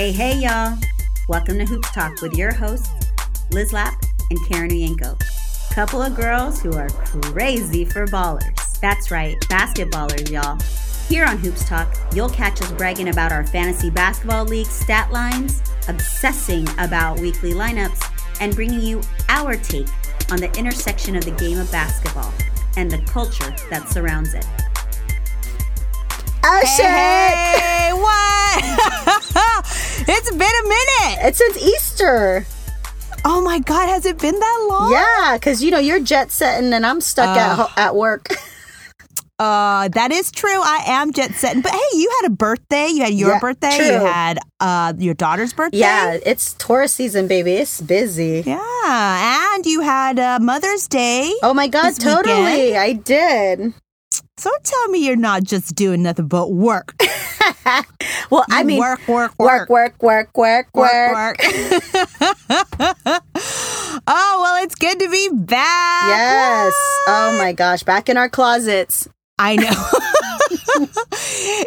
Hey, hey, y'all. Welcome to Hoops Talk with your hosts, Liz Lapp and Karen Uyenko. Couple of girls who are crazy for ballers. That's right, basketballers, y'all. Here on Hoops Talk, you'll catch us bragging about our fantasy basketball league stat lines, obsessing about weekly lineups, and bringing you our take on the intersection of the game of basketball and the culture that surrounds it. Oh shit! Hey, what? it's been a minute. It's since Easter. Oh my God, has it been that long? Yeah, because you know you're jet setting and I'm stuck at ho- at work. Uh, that is true. I am jet setting. But hey, you had a birthday. You had your Yeah, birthday. true. You had uh your daughter's birthday. yeah, it's Taurus season, baby. It's busy. Yeah, and you had uh, Mother's Day. Oh my god, totally. I did. So tell me you're not just doing nothing but work. Well, I mean, work, work, work, work, work, work, work. work, work. oh well, it's good to be back. Yes. Oh my gosh, back in our closets. I know.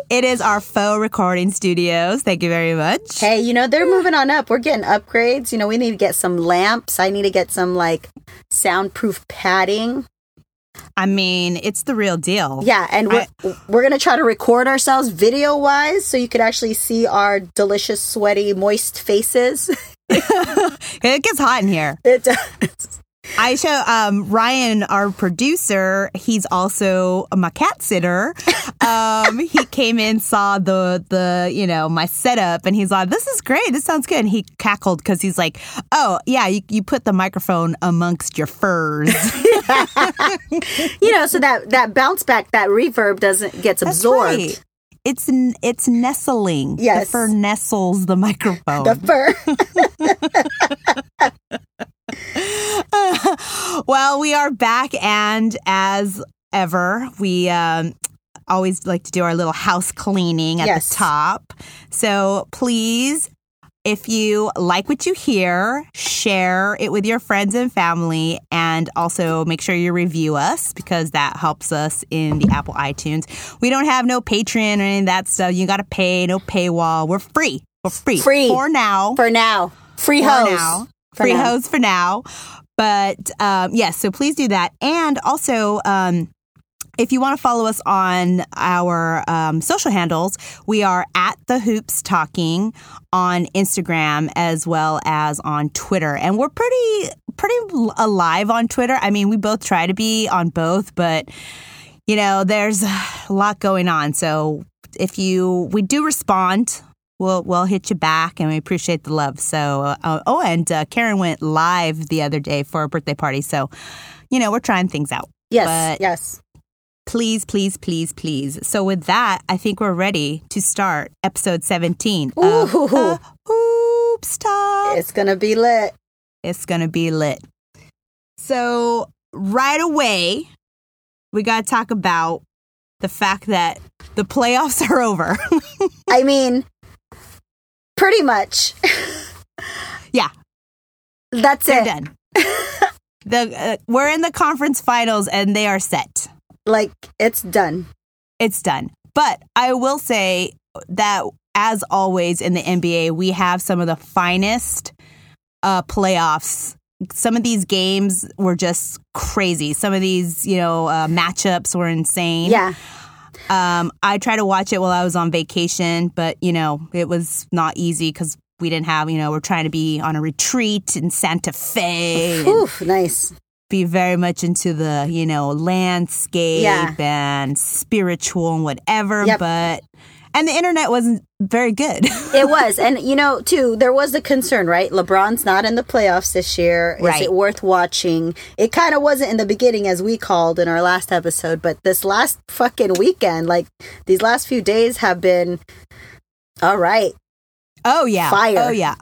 it is our faux recording studios. Thank you very much. Hey, you know they're moving on up. We're getting upgrades. You know, we need to get some lamps. I need to get some like soundproof padding. I mean, it's the real deal. Yeah, and we're, we're gonna try to record ourselves video wise, so you could actually see our delicious, sweaty, moist faces. It gets hot in here. It does. I show um, Ryan, our producer. He's also my cat sitter. Um, he came in, saw the the you know my setup, and he's like, "This is great. This sounds good." And he cackled because he's like, "Oh yeah, you, you put the microphone amongst your furs." You know, so that that bounce back, that reverb doesn't gets That's absorbed. right. It's it's nestling. Yes. the fur nestles the microphone. The fur. well, we are back, and as ever, we um, always like to do our little house cleaning at Yes. the top. So please, if you like what you hear, share it with your friends and family, and also make sure you review us because that helps us in the Apple iTunes. We don't have no Patreon or any of that stuff. You got to pay, no paywall. We're free. We're free. Free. for now for now. Free for now. Free hose for now. But um, yes, so please do that. And also, um, if you want to follow us on our um, social handles, we are at the Hoops Talking on Instagram as well as on Twitter, and we're pretty pretty alive on Twitter. I mean, we both try to be on both, but you know, there's a lot going on. So if you we do respond we'll we'll hit you back and we appreciate the love so uh, oh and uh, karen went live the other day for a birthday party so you know we're trying things out Yes. But- yes. please please please please so with that i think we're ready to start episode 17 of Ooh. hoops talk It's gonna be lit. it's gonna be lit so right away we gotta talk about the fact that the playoffs are over I mean, pretty much. yeah That's they're it. done the uh, we're in the conference finals and they are set Like it's done. it's done but i will say that as always in the nba we have some of the finest uh playoffs some of these games were just crazy some of these you know uh, matchups were insane Yeah. Um i tried to watch it while i was on vacation but you know it was not easy because we didn't have you know we're trying to be on a retreat in santa fe Oof, nice. be very much into the you know landscape Yeah. and spiritual and whatever Yep. but and the internet wasn't very good It was. And, you know, too, there was a concern, right? LeBron's not in the playoffs this year. Is Right. it worth watching? It kind of wasn't in the beginning, as we called in our last episode, but this last fucking weekend, like these last few days have been all right. oh yeah oh, Fire. oh yeah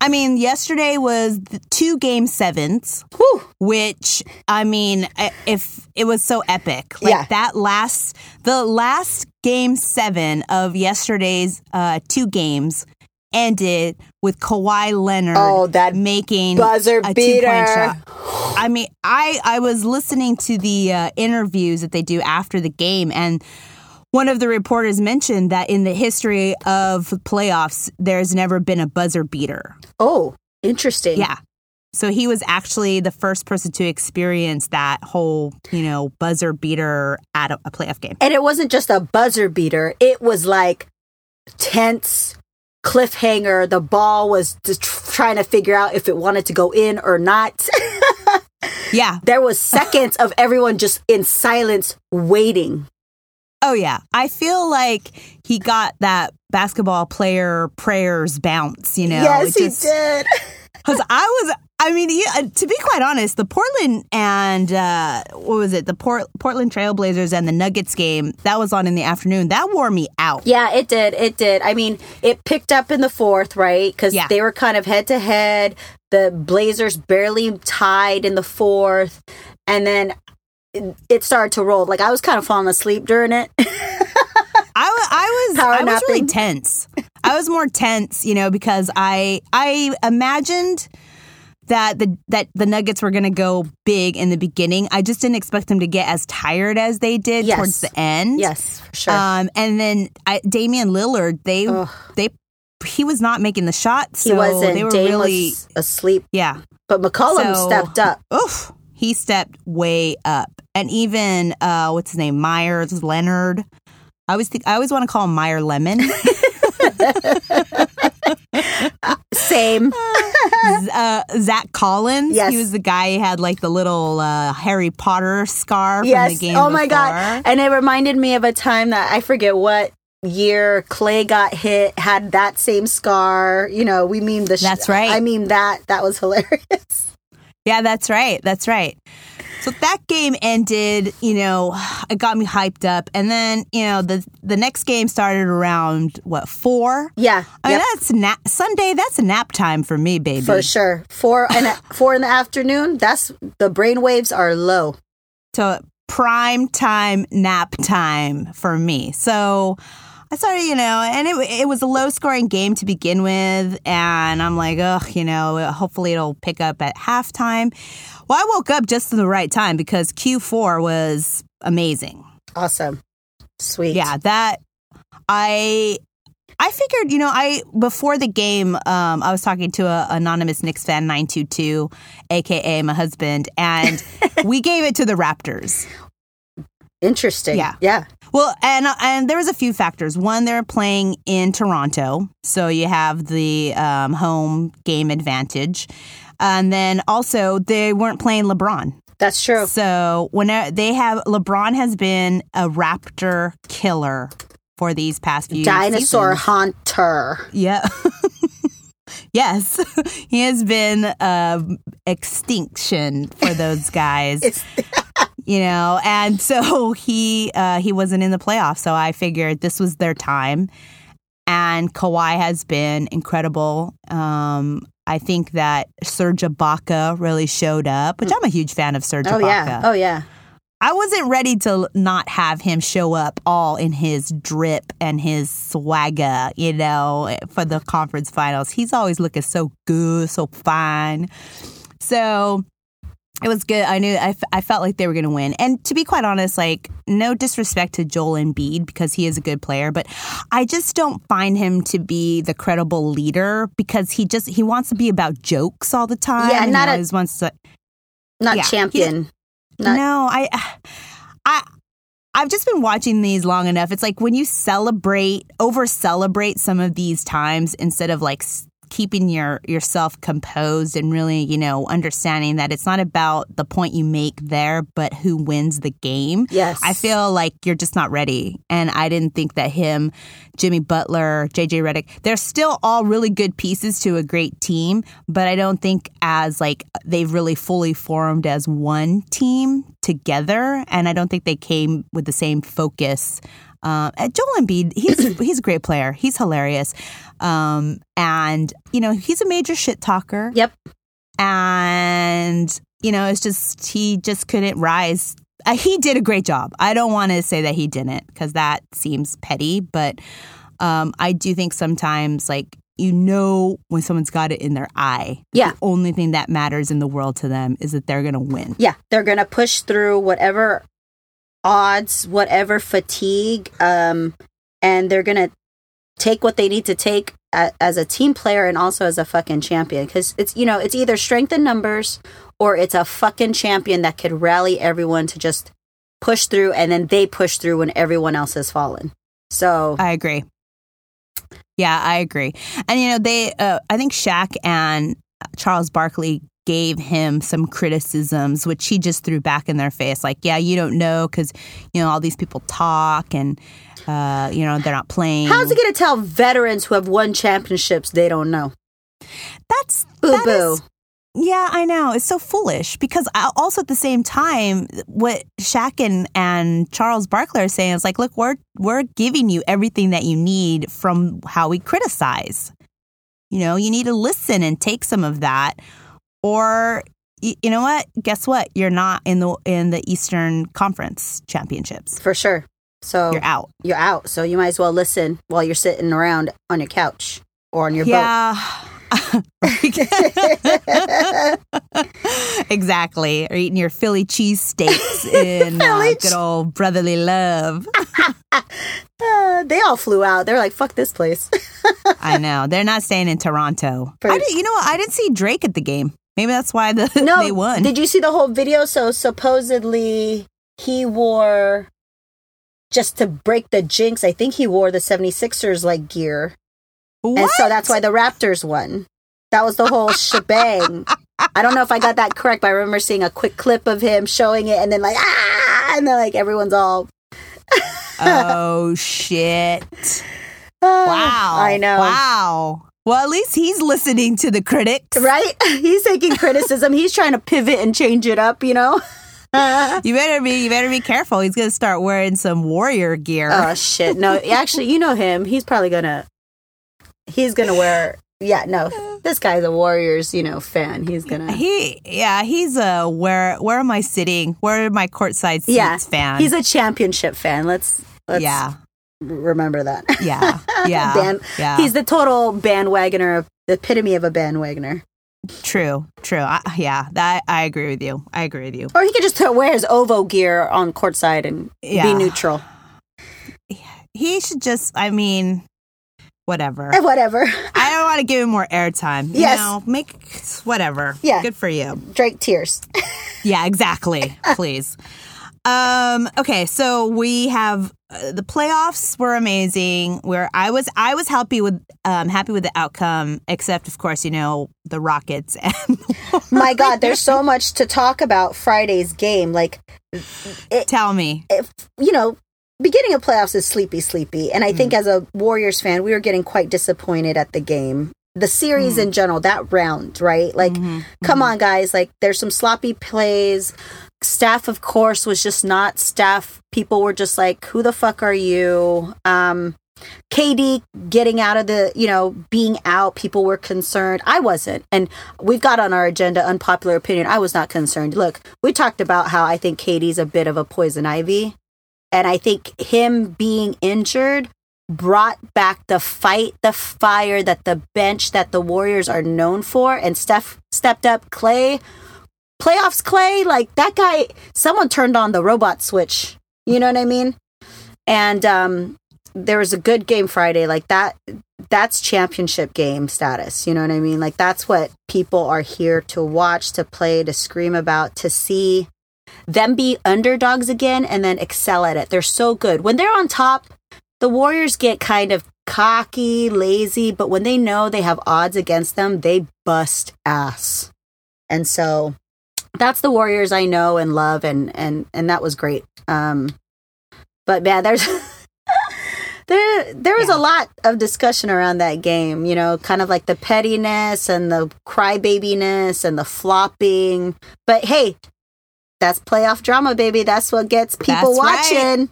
i mean yesterday was two game sevens Whew. which i mean if it was so epic like Yeah. that last the last game seven of yesterday's uh two games ended with Kawhi Leonard Oh, that making buzzer beater. I mean, I I was listening to the uh, interviews that they do after the game, and one of the reporters mentioned that in the history of playoffs, there's never been a buzzer beater. Oh, interesting. Yeah. So he was actually the first person to experience that whole, you know, buzzer beater at a, a playoff game. And it wasn't just a buzzer beater, it was like tense cliffhanger. The ball was just trying to figure out if it wanted to go in or not. Yeah. there was seconds of everyone just in silence waiting. Oh, yeah. I feel like he got that basketball player prayers bounce, you know? yes, he did. Because I was, I mean, yeah, to be quite honest, the Portland and uh, what was it? The Port- Portland Trailblazers and the Nuggets game that was on in the afternoon. That wore me out. Yeah, it did. It did. I mean, it picked up in the fourth, right? Because Yeah. they were kind of head to head. The Blazers barely tied in the fourth. And then it- started to roll. Like, I was kind of falling asleep during it. I, wa- I was Power I was really tense. I was more tense, you know, because I I imagined that the that the Nuggets were going to go big in the beginning. I just didn't expect them to get as tired as they did Yes. towards the end. yes, for sure. Um, and then I, Damian Lillard, they Ugh. they he was not making the shots. So he wasn't. They were Dame really asleep. yeah. But McCollum So- stepped up. Oof. He stepped way up, and even uh, what's his name, Meyers Leonard. I always think I always want to call him Meyer Lemon. Same. Uh, Zach Collins. Yes. He was the guy who had like the little uh, Harry Potter scar yes. from the game. oh my before. God. And it reminded me of a time that I forget what year Klay got hit, had that same scar. You know, we mean the. sh- That's right. I mean that. That was hilarious. Yeah, that's right. That's right. So that game ended, you know, it got me hyped up. And then, you know, the the next game started around what, 4? Yeah. I mean, that's na- Sunday, that's nap time for me, baby. for sure. Four and four in the afternoon. That's the brain waves are low. So prime time nap time for me. So I started, you know, and it it was a low scoring game to begin with, and I'm like, ugh, you know, hopefully it'll pick up at halftime. Well, I woke up just in the right time because Q4 was amazing. Awesome. Sweet. Yeah, that I I figured, you know, I before the game, um, I was talking to a anonymous Knicks fan nine two two, aka my husband, and we gave it to the Raptors. Interesting. Yeah. Yeah. Well, and and there was a few factors. One, they're playing in Toronto, so you have the um, home game advantage, and then also they weren't playing LeBron. That's true. So when they have LeBron has been a Raptor killer for these past few years. Dinosaur seasons. hunter. Yeah. yes, he has been uh, extinction for those guys. You know, and so he uh, he wasn't in the playoffs. So I figured this was their time. And Kawhi has been incredible. Um, I think that Serge Ibaka really showed up, which I'm a huge fan of Serge oh Ibaka. yeah. Oh yeah. I wasn't ready to not have him show up all in his drip and his swagger, you know, for the conference finals. He's always looking so good, so fine. So it was good. I knew I, f- I felt like they were going to win. And to be quite honest, like no disrespect to Joel Embiid because he is a good player, but I just don't find him to be the credible leader because he just he wants to be about jokes all the time. Yeah, not he a- always wants to Not Yeah, champion. Not- no, I, I, I've just been watching these long enough. It's like when you celebrate, over celebrate some of these times instead of like keeping your yourself composed and really, you know, understanding that it's not about the point you make there, but who wins the game. Yes. I feel like you're just not ready. And I didn't think that him, Jimmy Butler, JJ Redick, they're still all really good pieces to a great team, but I don't think as like they've really fully formed as one team together. And I don't think they came with the same focus. Uh, Joel Embiid, he's he's a great player. He's hilarious, um, and you know he's a major shit talker Yep. and you know it's just he just couldn't rise uh, he did a great job i don't want to say that he didn't because that seems petty but um, i do think sometimes like you know when someone's got it in their eye Yeah. the only thing that matters in the world to them is that they're gonna win Yeah. They're gonna push through whatever odds, whatever fatigue, um, and they're gonna take what they need to take as a team player and also as a fucking champion because it's you know it's either strength in numbers or it's a fucking champion that could rally everyone to just push through and then they push through when everyone else has fallen. So I agree. Yeah, I agree. And you know, they uh, I think Shaq and Charles Barkley gave him some criticisms which he just threw back in their face like, yeah, you don't know cuz you know all these people talk and uh, you know, they're not playing. how's he gonna tell veterans who have won championships they don't know? That's Boo that boo. is- yeah, I know. It's so foolish because also at the same time, what Shaq and, and Charles Barkley are saying is like, look, we're we're giving you everything that you need from how we criticize. You know, you need to listen and take some of that, or you know what? Guess what? You're not in the in the Eastern Conference Championships. For sure. So You're out. you're out. So you might as well listen while you're sitting around on your couch or on your yeah. exactly. Or eating your Philly cheesesteaks in uh, good old brotherly love. Uh, they all flew out. They're like, fuck this place. I know. They're not staying in Toronto. I did, you know what? I didn't see Drake at the game. Maybe that's why the, no, they won. Did you see the whole video? So supposedly he wore just to break the jinx. I think he wore the 76ers like gear. what? And so that's why the Raptors won. That was the whole shebang. I don't know if I got that correct, but I remember seeing a quick clip of him showing it and then like ah and then like everyone's all oh, shit. ah, Wow. I know. Wow. Well, at least he's listening to the critics. Right? He's taking criticism. He's trying to pivot and change it up, you know? You better be you better be careful. He's gonna start wearing some warrior gear. Oh shit. No, actually, you know him. He's probably gonna he's gonna wear yeah, no. This guy's a Warriors, you know, fan. He's gonna He, yeah, he's a where where am I sitting? Where are my courtside seats Yeah. fan? He's a championship fan. Let's let's yeah, remember that. yeah, yeah, Band, yeah. He's the total bandwagoner, the epitome of a bandwagoner. True, true. I, yeah, that I agree with you. I agree with you. Or he could just wear his OVO gear on courtside and Yeah. be neutral. He should just. I mean, whatever. Eh, Whatever. I don't want to give him more airtime. You Yes. know, make whatever. Yeah. good for you. Drake tears. Yeah, exactly. Please. Um. Okay. So we have uh, the playoffs were amazing. Where I was, I was happy with, um, happy with the outcome. Except, of course, you know the Rockets and My God, there's so much to talk about Friday's game. Like, it, tell me. if you know, beginning of playoffs is sleepy, sleepy, and I think as a Warriors fan, we were getting quite disappointed at the game. The series in general, that round, right? Like, come on, guys! Like, there's some sloppy plays. Steph, of course, was just not Steph. People were just like, "Who the fuck are you?" Um, KD getting out of the, you know, being out, people were concerned. I wasn't. And we've got on our agenda unpopular opinion. I was not concerned. Look, we talked about how I think KD's a bit of a poison ivy. And I think him being injured brought back the fight, the fire that the bench that the Warriors are known for. And Steph stepped up. Klay, playoffs Klay, like that guy, someone turned on the robot switch. You know what I mean? And um, there was a good game Friday. Like that, that's championship game status. You know what I mean? Like that's what people are here to watch, to play, to scream about, to see them be underdogs again and then excel at it. They're so good. When they're on top, the Warriors get kind of cocky, lazy, but when they know they have odds against them, they bust ass. And so that's the Warriors I know and love and and and that was great. Um but man, there's there there was a lot of discussion around that game, you know, kind of like the pettiness and the crybabiness and the flopping. But hey, that's playoff drama, baby. That's what gets people That's right.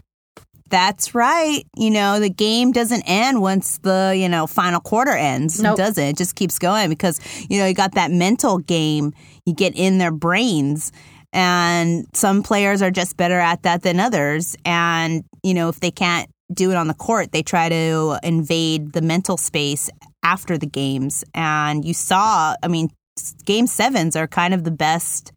That's right. You know, the game doesn't end once the, you know, final quarter ends. Nope. It doesn't. It just keeps going because, you know, you got that mental game. You get in their brains. And some players are just better at that than others. And, you know, if they can't do it on the court, they try to invade the mental space after the games. And you saw, I mean, game sevens are kind of the best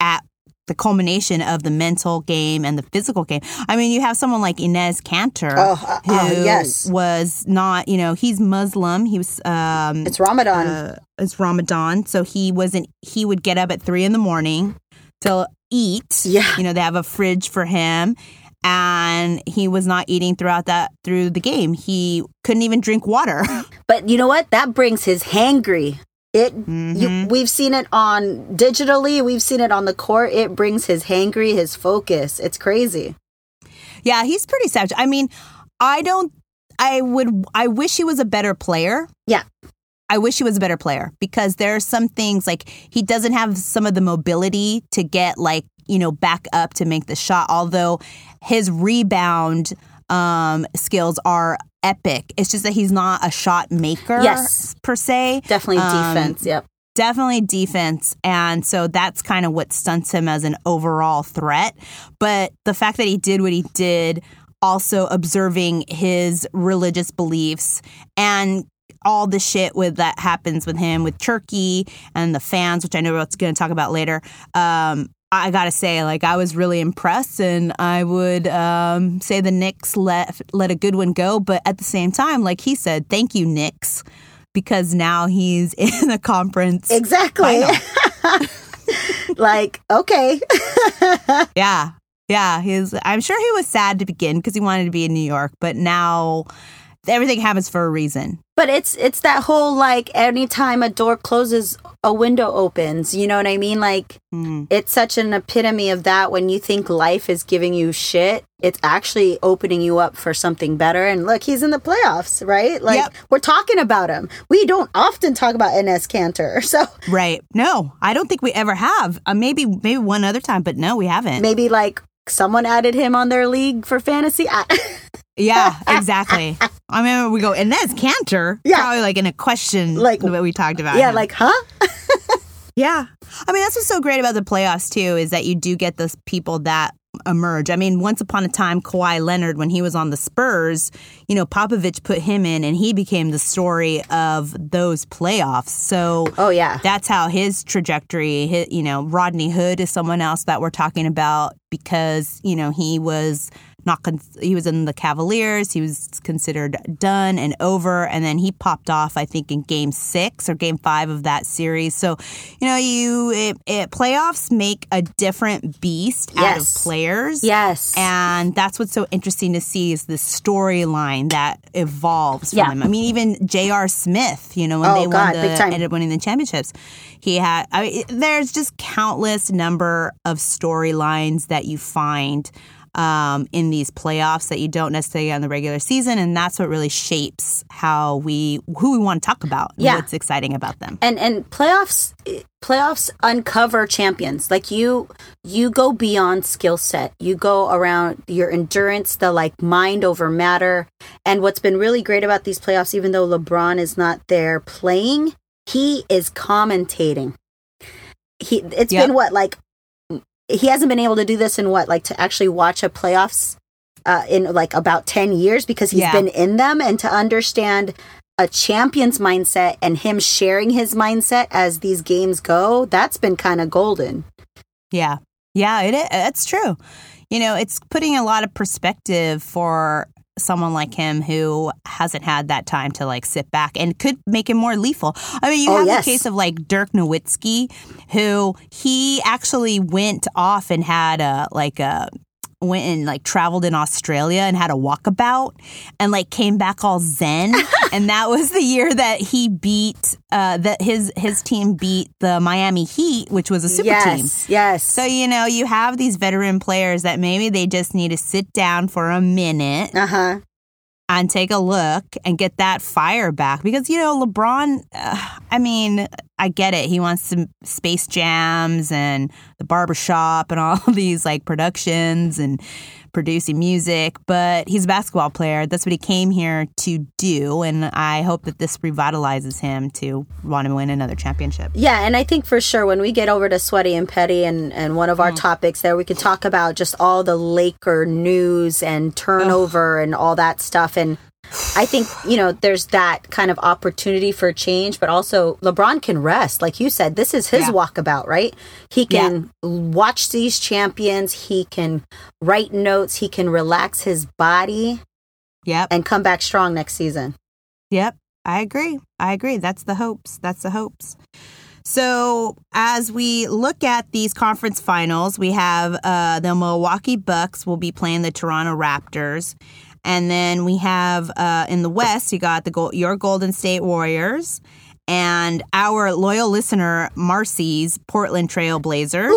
at the culmination of the mental game and the physical game. I mean, you have someone like Enes Kanter, Oh, uh, who uh, yes. was not, you know, he's Muslim. He was, um, It's Ramadan. uh, it's Ramadan, so he wasn't. He would get up at three in the morning to eat. Yeah. you know, they have a fridge for him. And he was not eating throughout that through the game. He couldn't even drink water. but you know what? That brings his hangry. It Mm-hmm. you, we've seen it on digitally, we've seen it on the court. It brings his hangry, his focus. It's crazy. Yeah, he's pretty savage. I mean, I don't. I would. I wish he was a better player. Yeah. I wish he was a better player because there are some things like he doesn't have some of the mobility to get like you know back up to make the shot. Although his rebound um, skills are epic. It's just that he's not a shot maker. Yes. per se. Definitely Um, defense. Yep. definitely defense and so that's kind of what stunts him as an overall threat but the fact that he did what he did also observing his religious beliefs and all the shit with that happens with him with turkey and the fans which i know we're going to talk about later um, I gotta say, like I was really impressed, and I would um, say the Knicks let let a good one go. But at the same time, like he said, thank you, Knicks, because now he's in a conference. Exactly. like, okay. Yeah. Yeah. He's I'm sure he was sad to begin because he wanted to be in New York, but now everything happens for a reason. But it's it's that whole like anytime a door closes, a window opens. You know what I mean? Like Mm. it's such an epitome of that when you think life is giving you shit, it's actually opening you up for something better. And look, he's in the playoffs, right? Like Yep. we're talking about him. We don't often talk about Enes Kanter. So Right. No, I don't think we ever have. Uh, maybe maybe one other time, but no, we haven't. maybe like someone added him on their league for fantasy. I, Yeah, exactly. I mean, we go, and that's Kanter. Yeah. Probably like in a question Like- like what we talked about. yeah, him. like, huh? Yeah. I mean, that's what's so great about the playoffs, too, is that you do get those people that emerge. I mean, once upon a time, Kawhi Leonard, when he was on the Spurs, you know, Popovich put him in and he became the story of those playoffs. So Oh yeah. that's how his trajectory, you know, Rodney Hood is someone else that we're talking about because, you know, he was not con- he was in the Cavaliers. He was considered done and over, and then he popped off. I think in Game Six or Game Five of that series. So, you know, you it, it, playoffs make a different beast out of players. Yes. And that's what's so interesting to see is the storyline that evolves from Yeah. them. I mean, even J.R. Smith, you know, when Oh, they God, won the ended up winning the championships, he had. I mean, there's just countless number of storylines that you find um, in these playoffs that you don't necessarily get in the regular season, and that's what really shapes how we who we want to talk about. Yeah. what's exciting about them. and and playoffs playoffs uncover champions like you you go beyond skill set you go around your endurance the like mind over matter and what's been really great about these playoffs even though lebron is not there playing he is commentating he it's Yep. been what like he hasn't been able to do this in what like to actually watch a playoffs uh, in like about 10 years because he's Yeah. been in them and to understand a champion's mindset and him sharing his mindset as these games go that's been kind of golden Yeah. Yeah, it is. It's true. You know, it's putting a lot of perspective for someone like him who hasn't had that time to like sit back and could make him more lethal. I mean, you Oh, have yes. the case of like Dirk Nowitzki, who he actually went off and had a like a went and like traveled in Australia and had a walkabout and like came back all zen. And that was the year that he beat uh that his his team beat the Miami Heat which was a super team. yes yes. So, you know, you have these veteran players that maybe they just need to sit down for a minute uh-huh and take a look and get that fire back. Because, you know, LeBron, uh, I mean, I get it. He wants some space jams and the barbershop and all these like productions and producing music, but he's a basketball player. That's what he came here to do. And I hope that this revitalizes him to want to win another championship. yeah and i think for sure when we get over to sweaty and petty and and one of our mm. topics there we could talk about just all the laker news and turnover and all that stuff and I think, you know, there's that kind of opportunity for change, but also LeBron can rest. Like you said, this is his Yeah. walkabout, right? He can watch these champions, he can write notes, he can relax his body Yep. and come back strong next season. Yep, I agree. I agree. That's the hopes. That's the hopes. So, as we look at these conference finals, we have uh, the Milwaukee Bucks will be playing the Toronto Raptors. And then we have uh, in the West, you got the your Golden State Warriors and our loyal listener, Marcy's Portland Trail Blazers.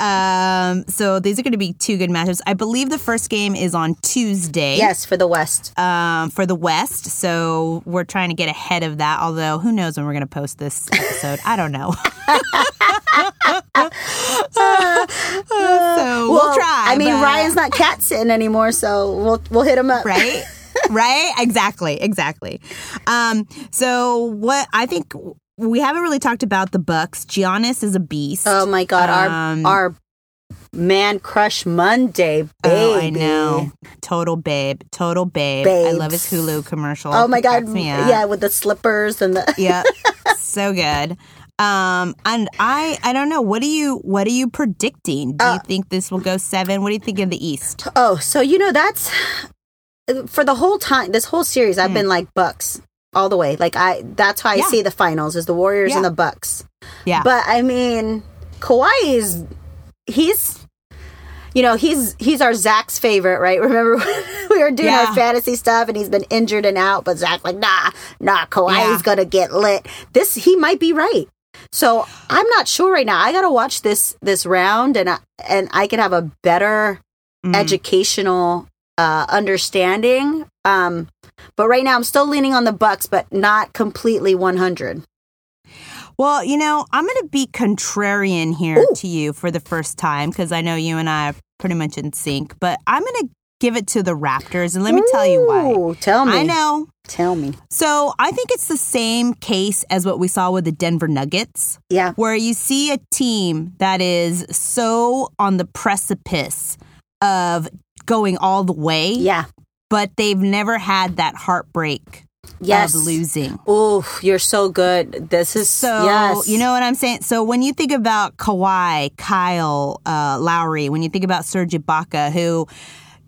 Um, so these are going to be two good matchups. I believe the first game is on Tuesday Yes, for the West. um, for the West. So we're trying to get ahead of that. Although who knows when we're going to post this episode? I don't know. so we'll, try. I mean, but- Ryan's not cat sitting anymore, so we'll we'll hit him up. right. right? Exactly. Exactly. Um, so what I think we haven't really talked about the Bucks. Giannis is a beast. Oh my god, Um, our our man crush Monday, baby. Oh, I know. Total babe. Total babe. I love his Hulu commercial. Oh my god, cracks me up. yeah, with the slippers and the yeah, so good. Um, and I, I don't know. What do you, what are you predicting? Do Uh, you think this will go seven? What do you think of the East? Oh, so you know that's for the whole time this whole series I've been like Bucks all the way. Like I that's how I Hmm. Yeah. see the finals is the Warriors and the Bucks. Yeah. But I mean, Kawhi is he's you know, he's he's our Zach's favorite, right? Remember we were doing Yeah. our fantasy stuff and he's been injured and out, but Zach like, nah, nah, Kawhi Yeah. gonna get lit. This he might be right. So I'm not sure right now. I gotta watch this this round and I, and I can have a better Mhm. educational uh, understanding. Um, but right now I'm still leaning on the Bucks, but not completely 100. Well, you know, I'm going to be contrarian here Ooh. to you for the first time because I know you and I are pretty much in sync, but I'm going to give it to the Raptors. And let me tell you why. Ooh, Tell me. I know. Tell me. So I think it's the same case as what we saw with the Denver Nuggets. Yeah. where you see a team that is so on the precipice of going all the way, Yeah. but they've never had that heartbreak Yes. of losing. Ooh, you're so good. This is So yes. you know what I'm saying. So when you think about Kawhi, Kyle, uh, Lowry, when you think about Serge Ibaka, who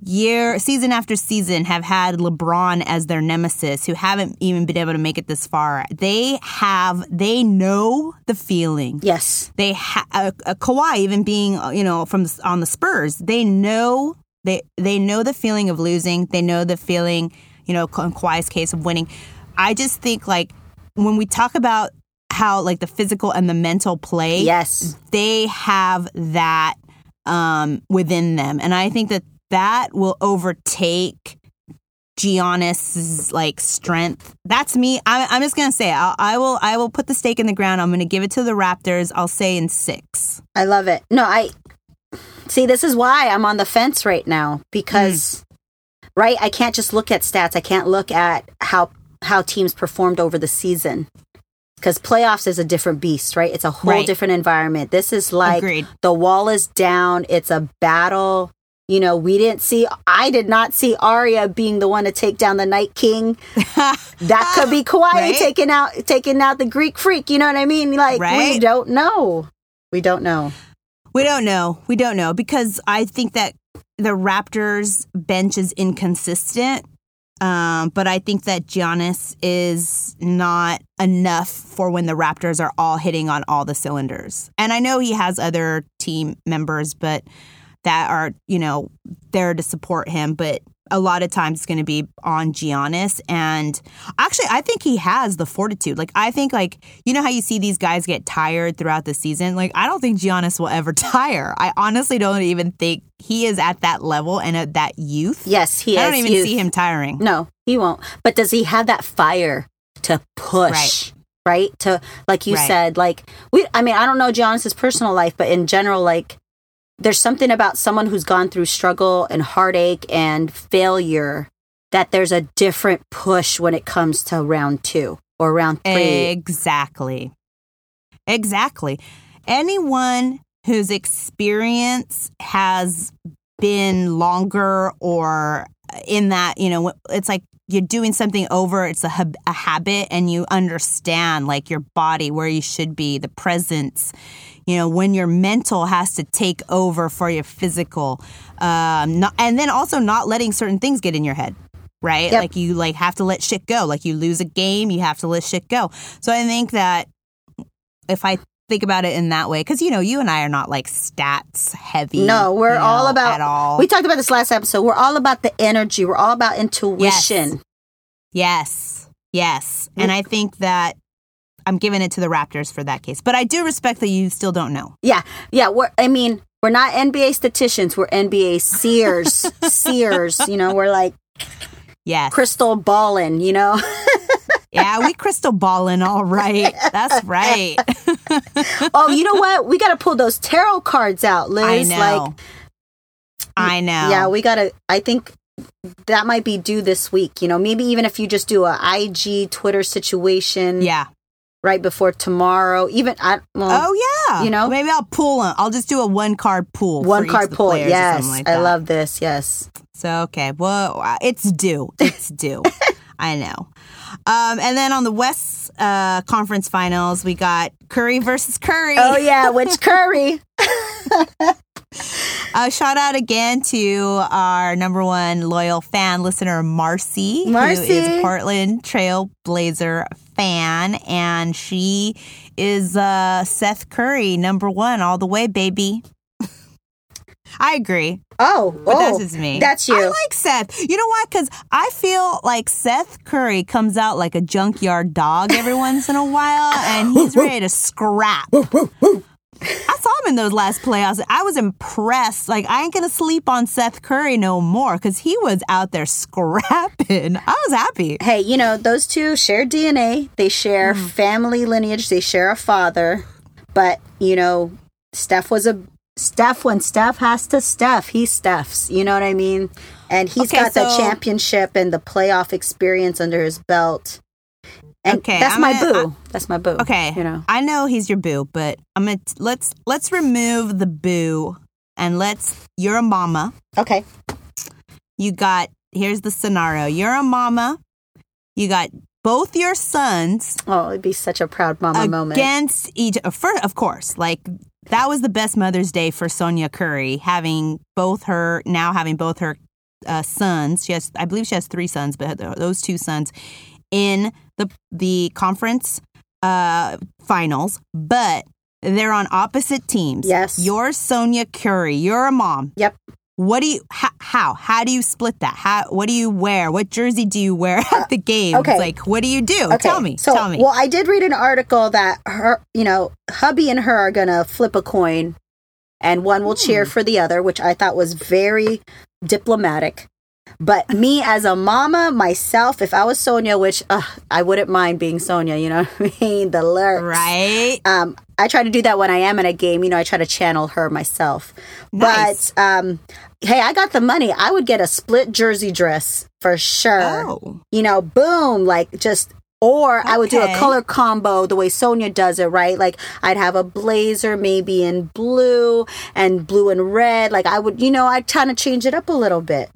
year season after season have had LeBron as their nemesis, who haven't even been able to make it this far, they have they know the feeling. Yes. they ha- uh, uh, Kawhi even being uh, you know from the, on the Spurs, they know they they know the feeling of losing. They know the feeling, you know, in Kawhi's case of winning. I just think like when we talk about how like the physical and the mental play, Yes. they have that um, within them, and I think that that will overtake Giannis's like strength. That's me. I, I'm just gonna say. I'll, I will. I will put the stake in the ground. I'm gonna give it to the Raptors. I'll say in six. I love it. No, I see. This is why I'm on the fence right now because, right, I can't just look at stats. I can't look at how how teams performed over the season because playoffs is a different beast, right? It's a whole Right. different environment. This is like Agreed. the wall is down. It's a battle. You know, we didn't see. I did not see Arya being the one to take down the Night King. That could be Kawhi Right? taking out taking out the Greek freak. You know what I mean? Like we don't know. We don't know. We don't know. We don't know because I think that the Raptors bench is inconsistent. Um, but I think that Giannis is not enough for when the Raptors are all hitting on all the cylinders. And I know he has other team members, but that are, you know, there to support him. But a lot of times it's going to be on Giannis. And actually, I think he has the fortitude. Like, I think, like, you know how you see these guys get tired throughout the season? Like, I don't think Giannis will ever tire. I honestly don't even think he is at that level and at that youth. Yes, he I is. don't even youth. see him tiring. No, he won't. But does he have that fire to push? Right. To like you Right. said, like we. I mean, I don't know Giannis's personal life, but in general, like there's something about someone who's gone through struggle and heartache and failure that there's a different push when it comes to round two or round three. Exactly. Exactly. Anyone whose experience has been longer or in that you know it's like you're doing something over it's a, hab- a habit and you understand like your body where you should be the presence you know when your mental has to take over for your physical um not, and then also not letting certain things get in your head right? Yep. like you like have to let shit go. Like you lose a game you have to let shit go. So i think that if i think about it in that way because you know you and i are not like stats heavy No, we're you know, all about at all We talked about this last episode. We're all about the energy. We're all about intuition. Yes. Yes. And I think that I'm giving it to the Raptors for that case. But I do respect that you still don't know. Yeah, yeah. We're. I mean, we're not NBA statisticians. We're NBA seers. seers. You know, we're like Yes. crystal balling. You know. Yeah, we crystal balling all right. That's right. oh, you know what? We got to pull those tarot cards out, I Liz. know. Like, I know. yeah, we got to. I think that might be due this week. You know, maybe even if you just do a IG Twitter situation. Yeah. Right before tomorrow. Even I. Well, Oh yeah. You know? maybe I'll pull them. I'll just do a one card pull. one card pull. Yes, like I love this. Yes. So okay, well, uh, it's due. It's due. I know. Um, and then on the West uh, Conference Finals, we got Curry versus Curry. Oh yeah, which Curry? Uh, shout out again to our number one loyal fan listener, Marcy, Marcy. who is a Portland Trail Blazer fan, and she is uh, Seth Curry number one all the way, baby. I agree, Oh, but oh, that's just me. That's you. I like Seth. You know why? Because I feel like Seth Curry comes out like a junkyard dog every once in a while, and he's ready to scrap. I saw him in those last playoffs. I was impressed. Like I ain't gonna sleep on Seth Curry no more because he was out there scrapping. I was happy. hey, you know, those two share DNA. They share Mm-hmm. family lineage. They share a father. But, you know, Steph was a Steph when Steph has to Steph, he Steph's. You know what I mean? And he's Okay, got the championship and the playoff experience under his belt. And Okay, that's I'm my gonna- boo. that's my boo. Okay, You know. I know he's your boo, but I'm gonna let's let's remove the boo and let's. You're a mama. Okay. You got here's the scenario. You're a mama. You got both your sons Oh, it'd be such a proud mama moment. against each for of course like that was the best mother's day for sonya curry having both her now having both her uh, sons she has i believe she has three sons but those two sons in the the conference uh finals but they're on opposite teams Yes. you're sonya curry you're a mom Yep. What do you how how, how do you split that how what do you wear what jersey do you wear at the game okay. like what do you do Okay, tell me So, tell me well, I did read an article that her, you know, hubby and her are gonna flip a coin, and one will Hmm. cheer for the other, which I thought was very diplomatic. But me as a mama myself, if I was Sonya, which uh, I wouldn't mind being Sonya, you know, what I mean the lurks. right Um, I try to do that when I am in a game. You know, I try to channel her myself. Nice. But um, hey, I got the money. I would get a split jersey dress for sure Oh, you know, boom, like just or I would do a color combo the way Sonya does it, right? Like I'd have a blazer maybe in blue and blue and red. Like I would, you know, I'd kind of change it up a little bit.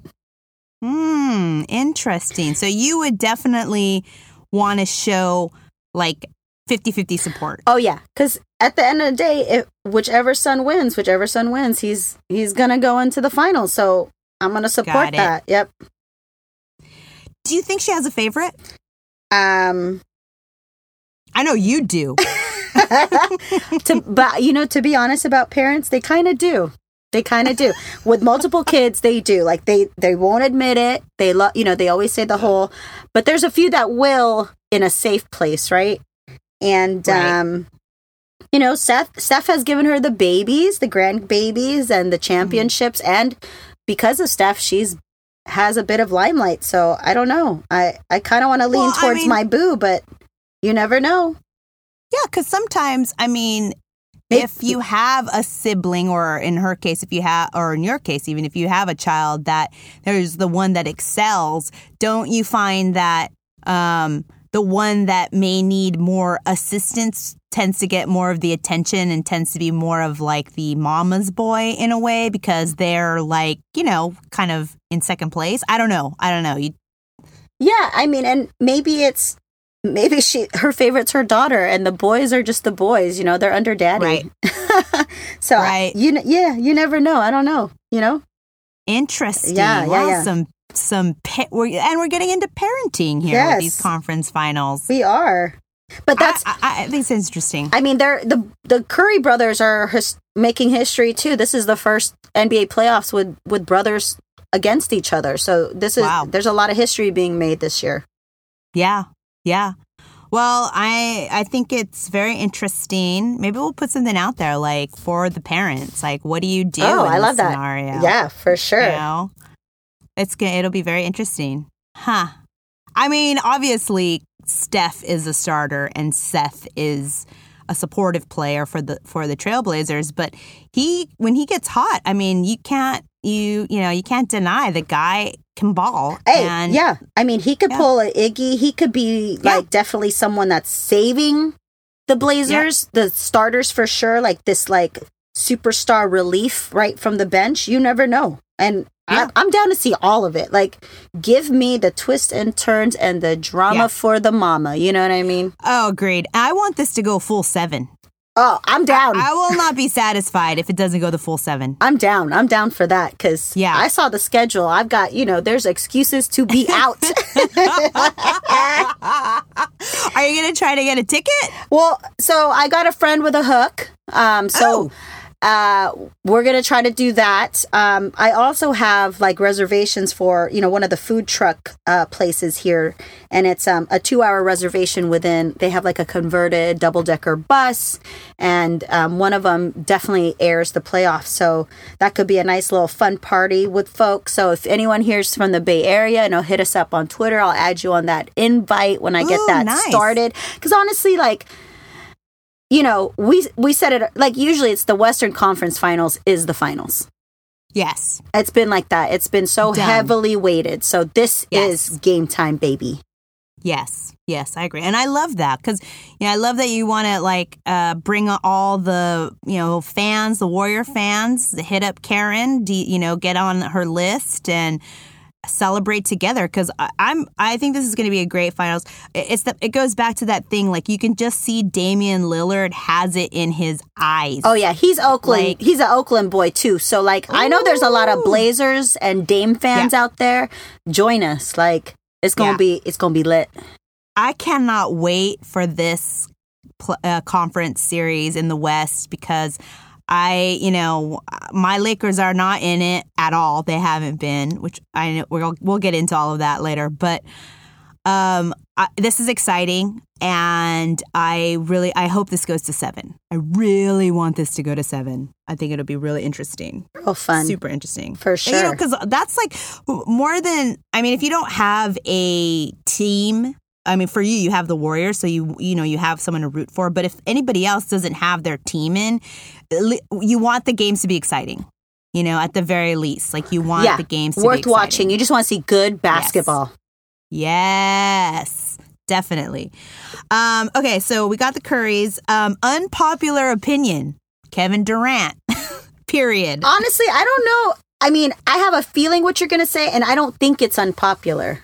hmm, interesting. So you would definitely want to show like 50-50 support. Oh yeah, because at the end of the day, if whichever son wins, whichever son wins, he's he's gonna go into the finals. So I'm gonna support that. Yep. Do you think she has a favorite? Um, I know you do. to, but you know, to be honest about parents, they kind of do. They kind of do. With multiple kids, they do. Like they they won't admit it. They love, you know, they always say the whole. But there's a few that will in a safe place, right? And Right. um, you know, Seth Steph has given her the babies, the grandbabies, and the championships, and because of Steph, she's has a bit of limelight. So I don't know. I I kind of want to lean Well, I towards mean- my boo, but you never know. yeah, because sometimes, I mean, if you have a sibling, or in her case, if you have, or in your case, even if you have a child that there's the one that excels, don't you find that um, the one that may need more assistance tends to get more of the attention and tends to be more of like the mama's boy in a way because they're like, you know, kind of in second place. I don't know. I don't know. You, Yeah, I mean, and maybe it's maybe she her favorite's her daughter, and the boys are just the boys. You know, they're under daddy. Right. so Right. you yeah, you never know. I don't know. You know. interesting. Yeah, yeah, yeah. Some some pa- we're, and we're getting into parenting here Yes. with these conference finals. We are, but that's. I, I, I think it's interesting. I mean, they're the the Curry brothers are his, making history too. This is the first NBA playoffs with with brothers against each other. So this is Wow. there's a lot of history being made this year. Yeah, yeah. Well, I I think it's very interesting. Maybe we'll put something out there like for the parents. Like, what do you do? Oh, I love that. scenario? Yeah, for sure. You know, it's gonna it'll be very interesting, huh? I mean, obviously, Steph is a starter and Seth is a supportive player for the for the Trailblazers. But he, when he gets hot, I mean, you can't you you know you can't deny the guy can ball. Hey, and yeah. I mean, he could Yeah. pull a Iggy. He could be Yeah. like definitely someone that's saving the Blazers, the starters for sure. Like this, like superstar relief right from the bench. You never know. And Yeah. I, I'm down to see all of it. Like, give me the twists and turns and the drama Yeah. for the mama. You know what I mean? Oh, agreed. I want this to go full seven. Oh, I'm down. I will not be satisfied if it doesn't go the full seven. I'm down. I'm down for that because Yeah. I saw the schedule. I've got, you know, there's excuses to be out. Are you going to try to get a ticket? Well, so I got a friend with a hook. Um, so uh, we're gonna try to do that. Um, I also have like reservations for you know one of the food truck uh, places here, and it's um, a two-hour reservation within. They have like a converted double-decker bus, and um, one of them definitely airs the playoffs. So that could be a nice little fun party with folks. So if anyone here's from the Bay Area, you know, hit us up on Twitter. I'll add you on that invite when I get Ooh, that nice. started. Because honestly, like you know, we we said it like usually it's the Western Conference Finals is the finals. Yes. It's been like that. It's been so Done. heavily weighted. So this Yes. is game time, baby. Yes. Yes, I agree. And I love that because, you know, I love that you want to like uh, bring all the, you know, fans, the Warrior fans, hit up Karen, do, you know, get on her list and celebrate together because I'm I think this is going to be a great finals. It's the, it goes back to that thing like you can just see Damian Lillard has it in his eyes. Oh yeah, he's Oakland. Like- he's an Oakland boy too. So like, I know there's a lot of Blazers and Dame fans out there. Join us. Like, it's gonna Yeah. be it's gonna be lit. I cannot wait for this pl- uh, conference series in the West because I, you know, my Lakers are not in it at all. They haven't been, which I know we'll we'll get into all of that later. But um, I, this is exciting, and I really I hope this goes to seven. I really want this to go to seven. I think it'll be really interesting Real fun super interesting for sure you know sure. because that's like more than i mean if you don't have a team i mean for you you have the warriors so you you know you have someone to root for but if anybody else doesn't have their team in you want the games to be exciting you know at the very least like you want yeah, the games to worth watching. You just want to see good basketball. yes definitely um okay so we got the curries um unpopular opinion kevin durant period Honestly, I don't know. I mean, I have a feeling what you're gonna say, and I don't think it's unpopular.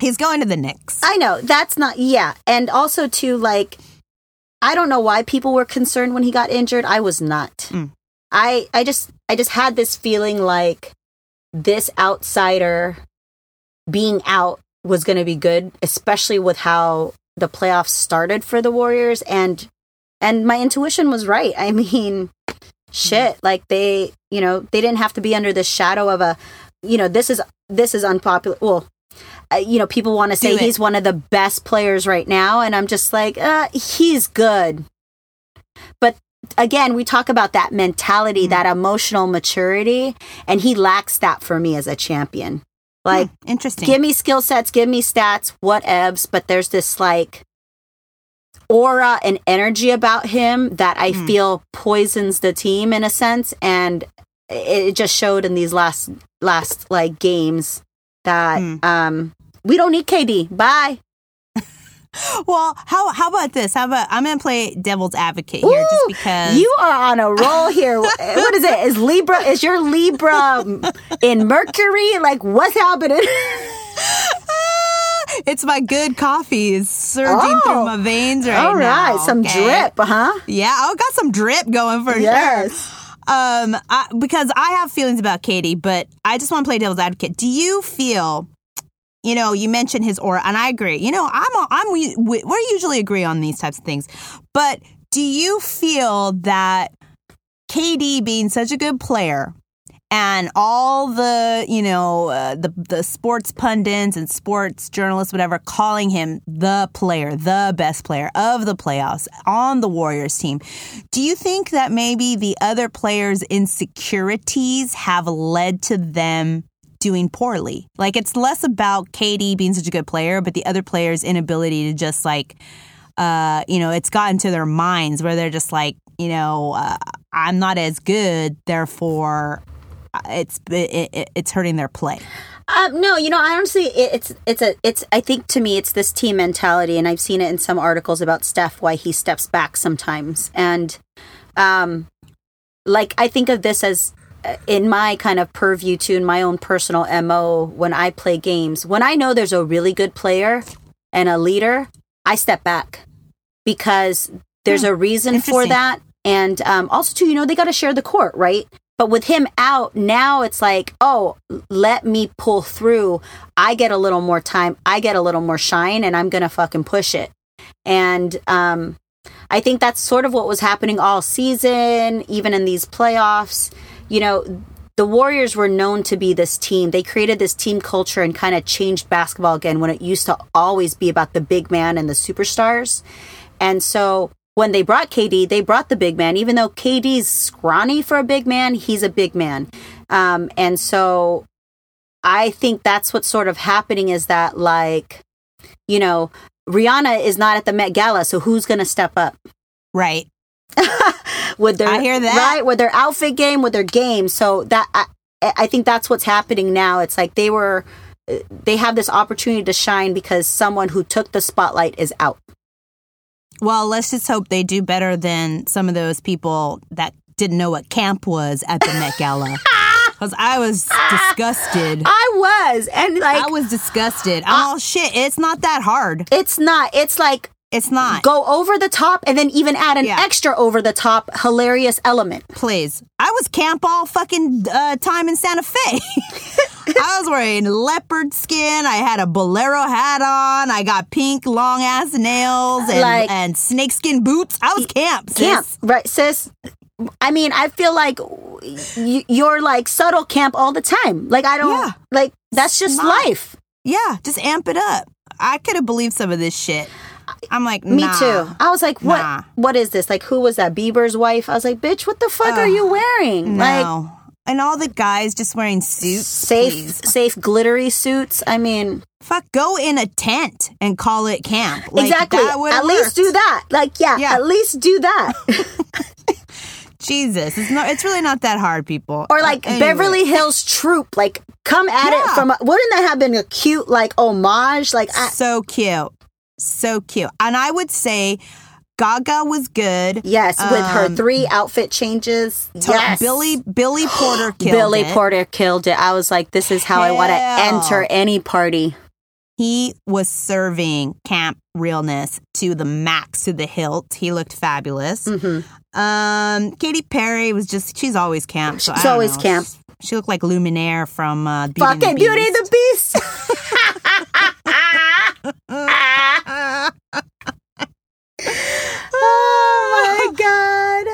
He's going to the Knicks. I know that's not yeah, and also too like I don't know why people were concerned when he got injured. I was not. Mm. I I just I just had this feeling like this outsider being out was going to be good, especially with how the playoffs started for the Warriors and and my intuition was right. I mean, shit, like they, you know, they didn't have to be under the shadow of a you know, this is this is unpopular. Well, you know, people want to say he's one of the best players right now, and I'm just like, uh, he's good. But again, we talk about that mentality, Mm. that emotional maturity, and he lacks that for me as a champion. Like, Hmm, interesting. give me skill sets, give me stats, whatevs, but there's this like aura and energy about him that I Hmm. feel poisons the team in a sense, and it just showed in these last last like games that Hmm. um we don't need KD. Bye. Well, how how about this? How about I'm gonna play devil's advocate here, just because you are on a roll here. what is it? Is Libra? Is your Libra in Mercury? Like what's happening? it's my good coffee is surging Oh. through my veins right now. All right, now. some okay? drip, huh? Yeah, I got some drip going for Yes. sure. Um, I, because I have feelings about Katie, but I just want to play devil's advocate. Do you feel, you know, you mentioned his aura, and I agree. You know, I'm, I'm, we, we we usually agree on these types of things, but do you feel that KD being such a good player and all the you know uh, the the sports pundits and sports journalists whatever calling him the player the best player of the playoffs on the warriors team do you think that maybe the other players insecurities have led to them doing poorly like it's less about KD being such a good player but the other players inability to just like uh, you know, it's gotten to their minds where they're just like, you know, uh, I'm not as good, therefore, uh, it's it, it, it's hurting their play. Um, no, you know, I honestly, it, it's it's a it's. I think to me, it's this team mentality, and I've seen it in some articles about Steph why he steps back sometimes, and um, like I think of this as in my kind of purview too, in my own personal mo when I play games. When I know there's a really good player and a leader, I step back because there's a reason for that, and um, also too, you know, they got to share the court, right? But with him out, now it's like, oh, let me pull through. I get a little more time. I get a little more shine, and I'm going to fucking push it. And um, I think that's sort of what was happening all season, even in these playoffs. You know, the Warriors were known to be this team. They created this team culture and kind of changed basketball again when it used to always be about the big man and the superstars. And so when they brought KD, they brought the big man. Even though KD's scrawny for a big man, he's a big man. Um, and so I think that's what's sort of happening is that, like, you know, Rihanna is not at the Met Gala, so who's going to step up? Right. with their I hear that. right with their outfit game with their game so that I, I think that's what's happening now it's like they were they have this opportunity to shine because someone who took the spotlight is out Well, let's just hope they do better than some of those people that didn't know what camp was at the Met Gala. Because I was disgusted. i was and like I was disgusted. All oh, shit. It's not that hard. it's not it's like It's not. go over the top and then even add an Yeah. extra over the top hilarious element Please. I was camp all fucking uh, time in Santa Fe. I was wearing leopard skin. I had a bolero hat on. I got pink long ass nails and, Like- and snakeskin boots. I was camp. Sis. camp right sis i mean i feel like you're like subtle camp all the time like i don't Yeah. like that's just Smart. life Yeah, just amp it up. I could have believed some of this shit. I'm like, Me too. I was like, what? Nah. What is this? Like, who was that? Bieber's wife? I was like, bitch, what the fuck are you wearing? Like, No. and all the guys just wearing suits. safe, please. safe, glittery suits. I mean, Fuck, go in a tent and call it camp. Like, exactly. At least do that. Like, yeah, Yeah. at least do that. Jesus, it's not. It's really not that hard, people. or like Uh, anyway. Beverly Hills Troop. Like, come at Yeah. it from. A, wouldn't that have been a cute like homage? Like, I, so cute, so cute. And I would say Gaga was good. yes, with her Um, three outfit changes. To- yes, Billy Billy Porter killed Billy it. Porter killed it. I was like, this is how I want to enter any party. He was serving camp realness to the max, to the hilt. He looked fabulous. Mhm. Um, Katy Perry was just, she's always camp. So She's always know. camp. She looked like Lumière from uh, Beauty Fucking and the Beauty and the Beast. oh my god.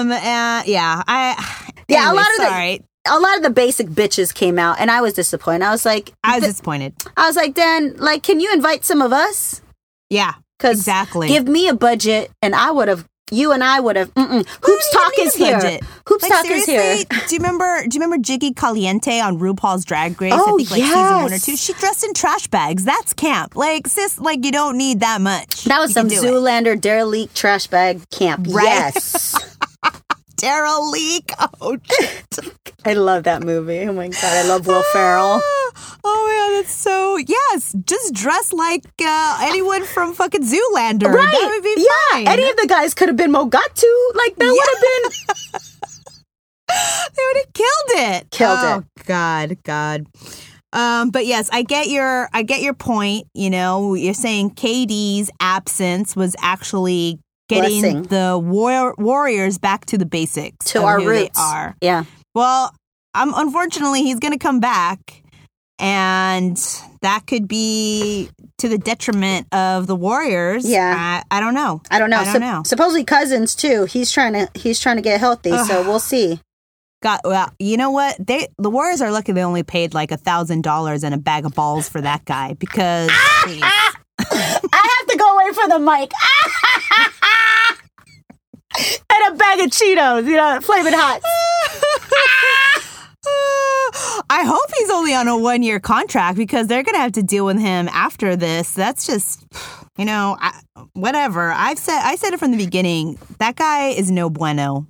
Um, uh, yeah, I, Yeah, a lot of the- A lot of the basic bitches came out, and I was disappointed. I was like, I was disappointed. I was like, Dan, like, can you invite some of us? Yeah, Because exactly. give me a budget, and I would have. You and I would have. Mm-mm. Hoops talk is here. budget. Hoops Like, talk is here. Do you remember? Do you remember Jiggly Caliente on RuPaul's Drag Race? Oh, I think like season one or two. She dressed in trash bags. That's camp. Like sis, like you don't need that much. That was You some do it. Zoolander derelict trash bag camp. Right. Yes. Daryl Leak. Oh, I love that movie. Oh my god, I love Will Ferrell. oh man, that's so. Yes, just dress like uh, anyone from fucking Zoolander. Right. That would be yeah. fine. Any of the guys could have been Mugatu. Like that would have been they would have killed it. Killed oh, it. Oh god, God. Um, but yes, I get your I get your point. You know, you're saying KD's absence was actually getting Blessing. the war- Warriors back to the basics to our roots. are. Yeah. Well, um, unfortunately, he's going to come back, and that could be to the detriment of the Warriors. Yeah. I, I don't know. I don't know. I don't Sup- know. Supposedly Cousins too. He's trying to he's trying to get healthy, so we'll see. God, well, you know what? They the Warriors are lucky they only paid like a thousand dollars and a bag of balls for that guy because please. I have to go away from the mic. and a bag of Cheetos, you know, flaming hot. I hope he's only on a one year contract because they're gonna have to deal with him after this. That's just, you know, I, whatever. I've said I said it from the beginning. That guy is no bueno.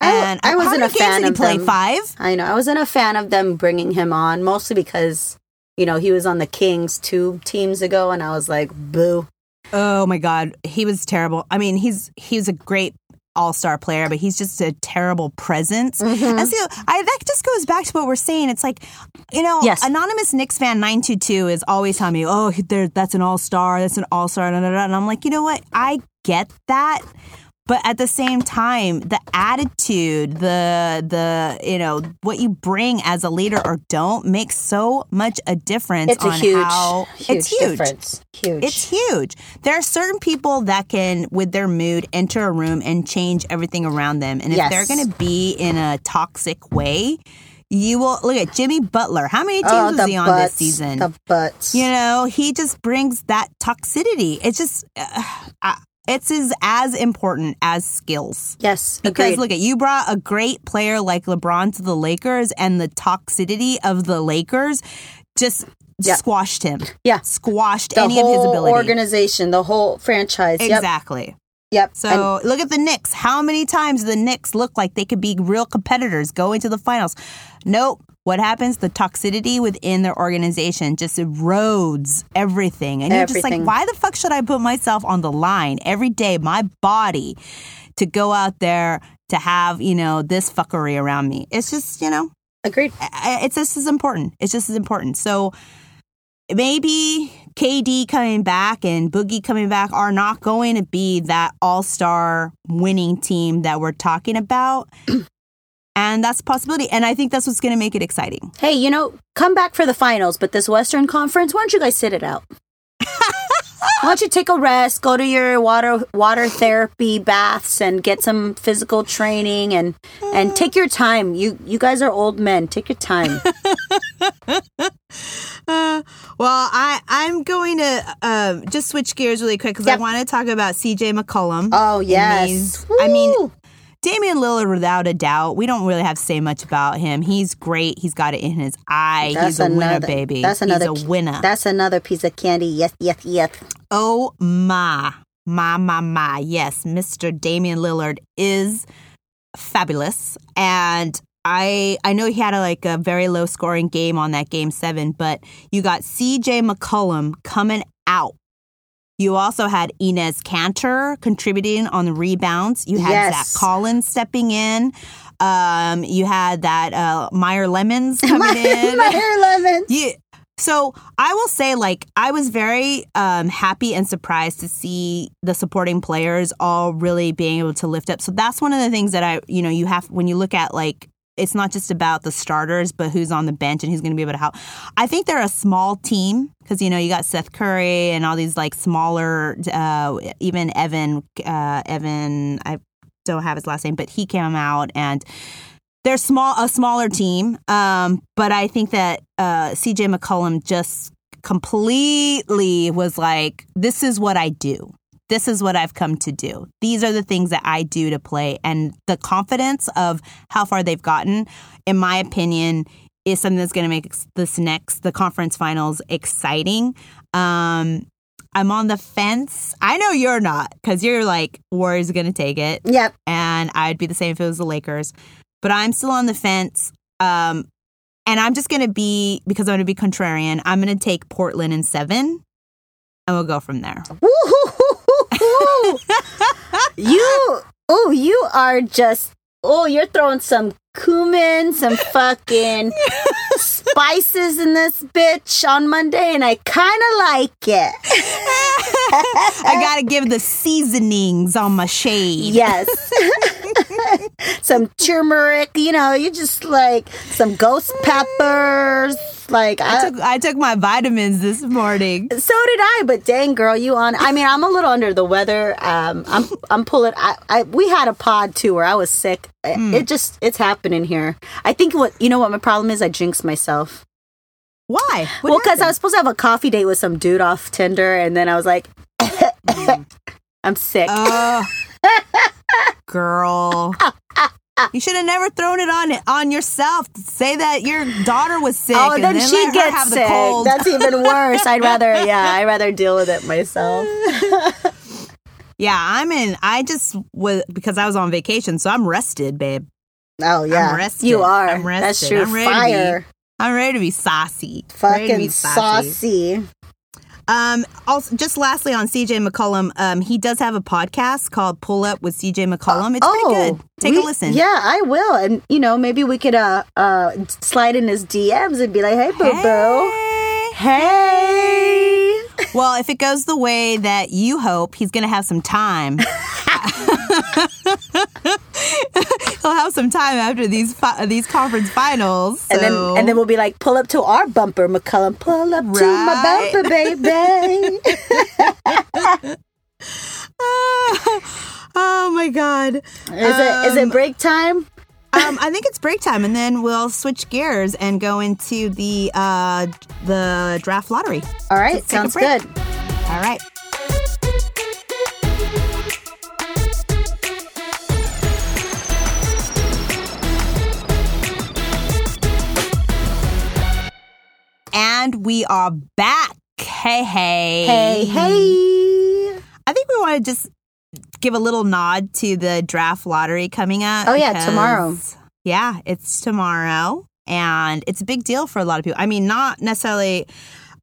And I how wasn't a fan games did he of play? them. Five. I know. I wasn't a fan of them bringing him on, mostly because, you know, he was on the Kings two teams ago, and I was like, boo. Oh my god, he was terrible. I mean, he's he's a great all star player, but he's just a terrible presence. Mm-hmm. And so I, that just goes back to what we're saying. It's like, you know, Yes. anonymous Knicks fan nine two two is always telling me, oh, that's an all star, that's an all star, and I'm like, you know what? I get that. But at the same time, the attitude, the the you know what you bring as a leader or don't makes so much a difference. It's a on huge, how, huge, it's huge. difference. Huge. It's huge. There are certain people that can, with their mood, enter a room and change everything around them. And if Yes. they're going to be in a toxic way, you will look at Jimmy Butler. How many teams oh, was he on butts, this season? The butts. you know, he just brings that toxicity. It's just, uh, uh, it's as, as important as skills. yes, Because agreed. look at you brought a great player like LeBron to the Lakers, and the toxicity of the Lakers just Yeah. squashed him. Yeah. squashed the any of his whole ability. organization, the whole franchise. Exactly. yep. And So look at the Knicks. How many times the Knicks look like they could be real competitors going to the finals? Nope. What happens? The toxicity within their organization just erodes everything. And you're just like, why the fuck should I put myself on the line every day, my body, to go out there to have, you know, this fuckery around me? It's just, you know, agreed. It's just as important. It's just as important. So maybe KD coming back and Boogie coming back are not going to be that all star winning team that we're talking about. and that's a possibility. And I think that's what's going to make it exciting. Hey, you know, come back for the finals, but this Western Conference, why don't you guys sit it out? why don't you take a rest, go to your water water therapy baths, and get some physical training, and and take your time. You you guys are old men. Take your time. Uh, well, I, I'm going to uh, just switch gears really quick because I want to talk about CJ McCollum. Oh yes. I mean, Damian Lillard, without a doubt, we don't really have to say much about him. He's great. He's got it in his eye. He's a winner, baby. That's another. He's a winner. That's another piece of candy. Yes, yes, yes. oh my, my, my, my. Yes, Mr. Damian Lillard is fabulous, and I I know he had a, like a very low scoring game on that game seven, but you got C.J. McCollum coming out. You also had Enes Kanter contributing on the rebounds. You had Yes. Zach Collins stepping in. Um, you had that uh, Meyer Lemons coming in. My hair lemons. Yeah. So I will say, like, I was very um, happy and surprised to see the supporting players all really being able to lift up. So that's one of the things that I, you know, you have when you look at like it's not just about the starters, but who's on the bench and who's going to be able to help. I think they're a small team because you know you got Seth Curry and all these like smaller, uh, even Evan, uh, Evan. I don't have his last name, but he came out and they're small, a smaller team. Um, but I think that uh, CJ McCollum just completely was like, "This is what I do. This is what I've come to do. These are the things that I do to play." And the confidence of how far they've gotten, in my opinion, is something that's going to make this next the conference finals exciting. Um, I'm on the fence. I know you're not because you're like Warriors are going to take it Yep. and I'd be the same if it was the Lakers. But I'm still on the fence. Um, And I'm just going to be, because I'm going to be contrarian, I'm going to take Portland in seven and we'll go from there. You, oh, you are just, oh, you're throwing some cumin, some fucking spices in this bitch on Monday, and I kind of like it. I got to give the seasonings on my shade. Yes. some turmeric, you know, you just like some ghost peppers. Like I took I took my vitamins this morning. So did I, but dang girl, you on I mean, I'm a little under the weather. Um I'm I'm pulling I, I we had a pod too where I was sick. Mm. It just it's happening here. I think what you know what my problem is I jinx myself. Why? What well, because I was supposed to have a coffee date with some dude off Tinder, and then I was like, I'm sick. Oh, girl. You should have never thrown it on it on yourself. Say that your daughter was sick. oh, and then, then she gets have the sick. cold. That's even worse. I'd rather, yeah, I'd rather deal with it myself. yeah, I'm in. I just was because I was on vacation, so I'm rested, babe. Oh yeah, rested. you are. I'm rested. That's true. I'm ready to be I'm ready to be saucy. Ready to fucking be saucy. Um, also, just lastly on CJ McCollum, um, he does have a podcast called Pull Up with CJ McCollum. It's pretty good. Take we- a listen. Oh, Yeah, I will. And you know, maybe we could uh uh slide in his DMs and be like, "Hey, boo boo, Hey. hey." Well, if it goes the way that you hope, he's going to have some time. He'll have some time after these fi- these conference finals. And then and then we'll be like, "Pull up to our bumper, McCollum. Pull up to my bumper, baby." oh my god. is it is it um, break time? Um, I think it's break time, and then we'll switch gears and go into the uh, the draft lottery. All right, Let's sounds good. All right. And we are back. Hey, hey. Hey, hey. I think we want to just give a little nod to the draft lottery coming up. Oh, yeah, because- tomorrow. Yeah, it's tomorrow. And it's a big deal for a lot of people. I mean, not necessarily.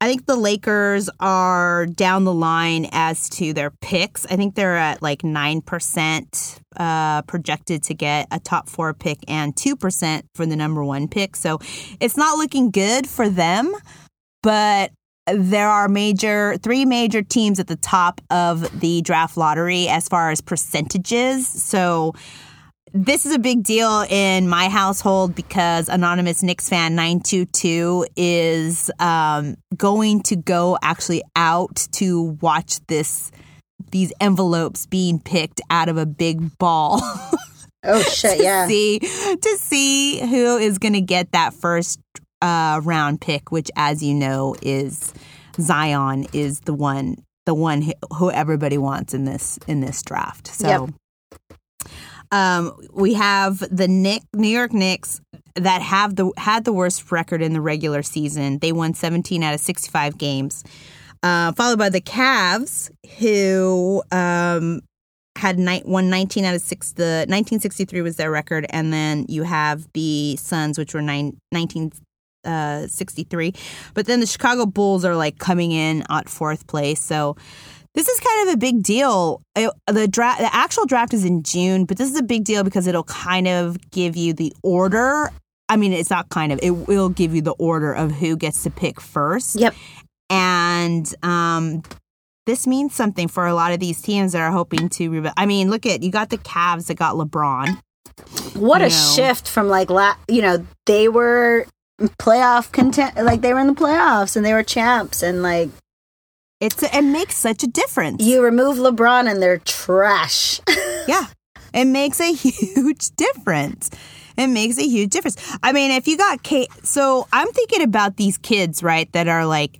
I think the Lakers are down the line as to their picks. I think they're at like 9% uh, projected to get a top four pick and 2% for the number one pick. So it's not looking good for them, but there are major three major teams at the top of the draft lottery as far as percentages. So this is a big deal in my household because anonymous Knicks fan 922 is um, going to go actually out to watch this these envelopes being picked out of a big ball Oh shit, to yeah. see to see who is going to get that first uh, round pick, which, as you know, is Zion is the one the one who, who everybody wants in this in this draft. So. Yep. Um, we have the Nick, New York Knicks that have the had the worst record in the regular season. They won 17 out of 65 games, uh, followed by the Cavs, who um, had ni- won 19 out of six. The 1963 was their record, and then you have the Suns, which were nine, 1963. But then the Chicago Bulls are like coming in at fourth place. So this is kind of a big deal. It- the draft, the actual draft is in June, but this is a big deal because it'll kind of give you the order. I mean, it's not kind of. It will give you the order of who gets to pick first. Yep. And um, this means something for a lot of these teams that are hoping to rebuild. I mean, look at you got the Cavs that got LeBron. What You a know. shift from like la- you know, they were playoff content like they were in the playoffs and they were champs and like It's it makes such a difference. you remove LeBron and they're trash. Yeah. It makes a huge difference. It makes a huge difference. I mean, if you got Kate, so I'm thinking about these kids, right, that are like,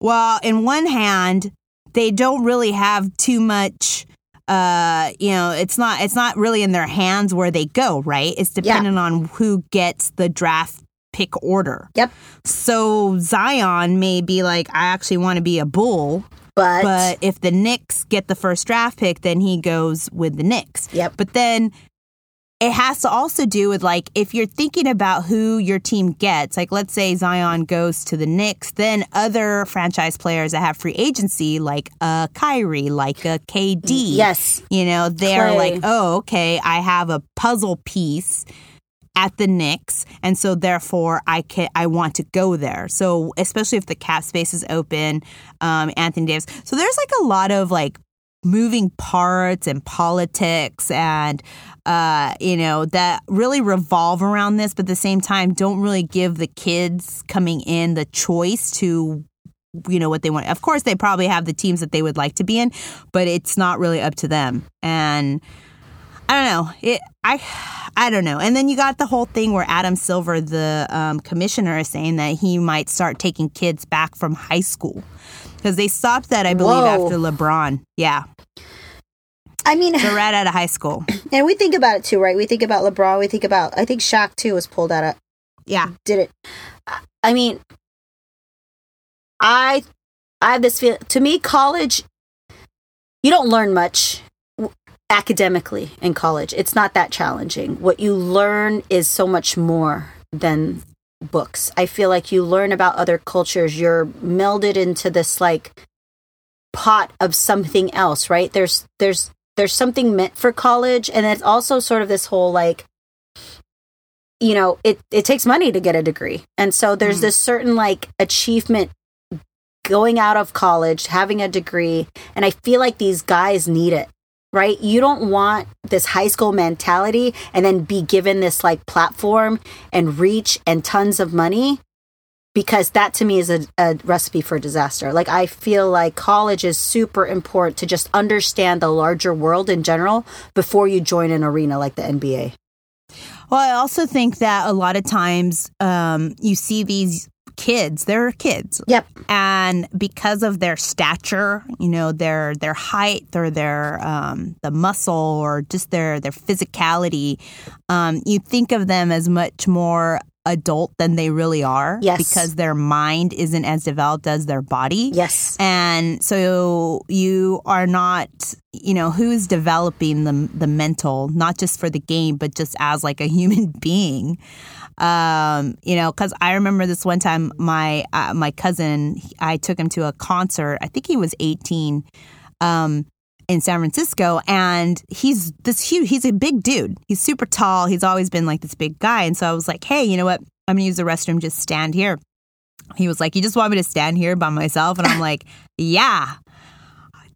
well, in one hand, they don't really have too much. Uh, you know, it's not it's not really in their hands where they go, right? It's dependent on who gets the draft pick order. Yep. So Zion may be like, I actually want to be a bull, But, but if the Knicks get the first draft pick, then he goes with the Knicks. Yep. But then it has to also do with like if you're thinking about who your team gets, like let's say Zion goes to the Knicks, then other franchise players that have free agency, like a Kyrie, like a KD, Yes. you know, they're Klay. like, oh, okay, I have a puzzle piece at the Knicks, and so therefore I can I want to go there. So especially if the cap space is open, um, Anthony Davis. So there's like a lot of like moving parts and politics and uh, you know that really revolve around this, but at the same time don't really give the kids coming in the choice to you know what they want. Of course, they probably have the teams that they would like to be in, but it's not really up to them. And I don't know. It I I don't know. And then you got the whole thing where Adam Silver, the um, commissioner, is saying that he might start taking kids back from high school because they stopped that, I believe, Whoa. after LeBron. Yeah, I mean, they're right out of high school. and we think about it too, right? We think about LeBron. We think about, I think Shaq too was pulled out of, Yeah, did it. I mean, I, I have this feel, to me, college, you don't learn much academically in college. It's not that challenging. What you learn is so much more than books. I feel like you learn about other cultures. You're melded into this like pot of something else, right? There's there's there's something meant for college and it's also sort of this whole like you know, it it takes money to get a degree. And so there's Mm. this certain like achievement going out of college, having a degree, and I feel like these guys need it. Right? You don't want this high school mentality and then be given this like platform and reach and tons of money because that to me is a, a recipe for disaster. Like I feel like college is super important to just understand the larger world in general before you join an arena like the NBA. Well, I also think that a lot of times um, you see these kids, they're kids. Yep. And because of their stature, you know, their their height or their um, the muscle or just their their physicality, um, you think of them as much more adult than they really are. Yes. Because their mind isn't as developed as their body. Yes. And so you are not, you know, who's developing the the mental, not just for the game, but just as like a human being. Um, you know, because I remember this one time, my uh, my cousin, I took him to a concert. I think he was eighteen. Um, in San Francisco, and he's this huge. He's a big dude. He's super tall. He's always been like this big guy. And so I was like, "Hey, you know what? I'm gonna use the restroom. Just stand here." He was like, "You just want me to stand here by myself?" And I'm like, "Yeah."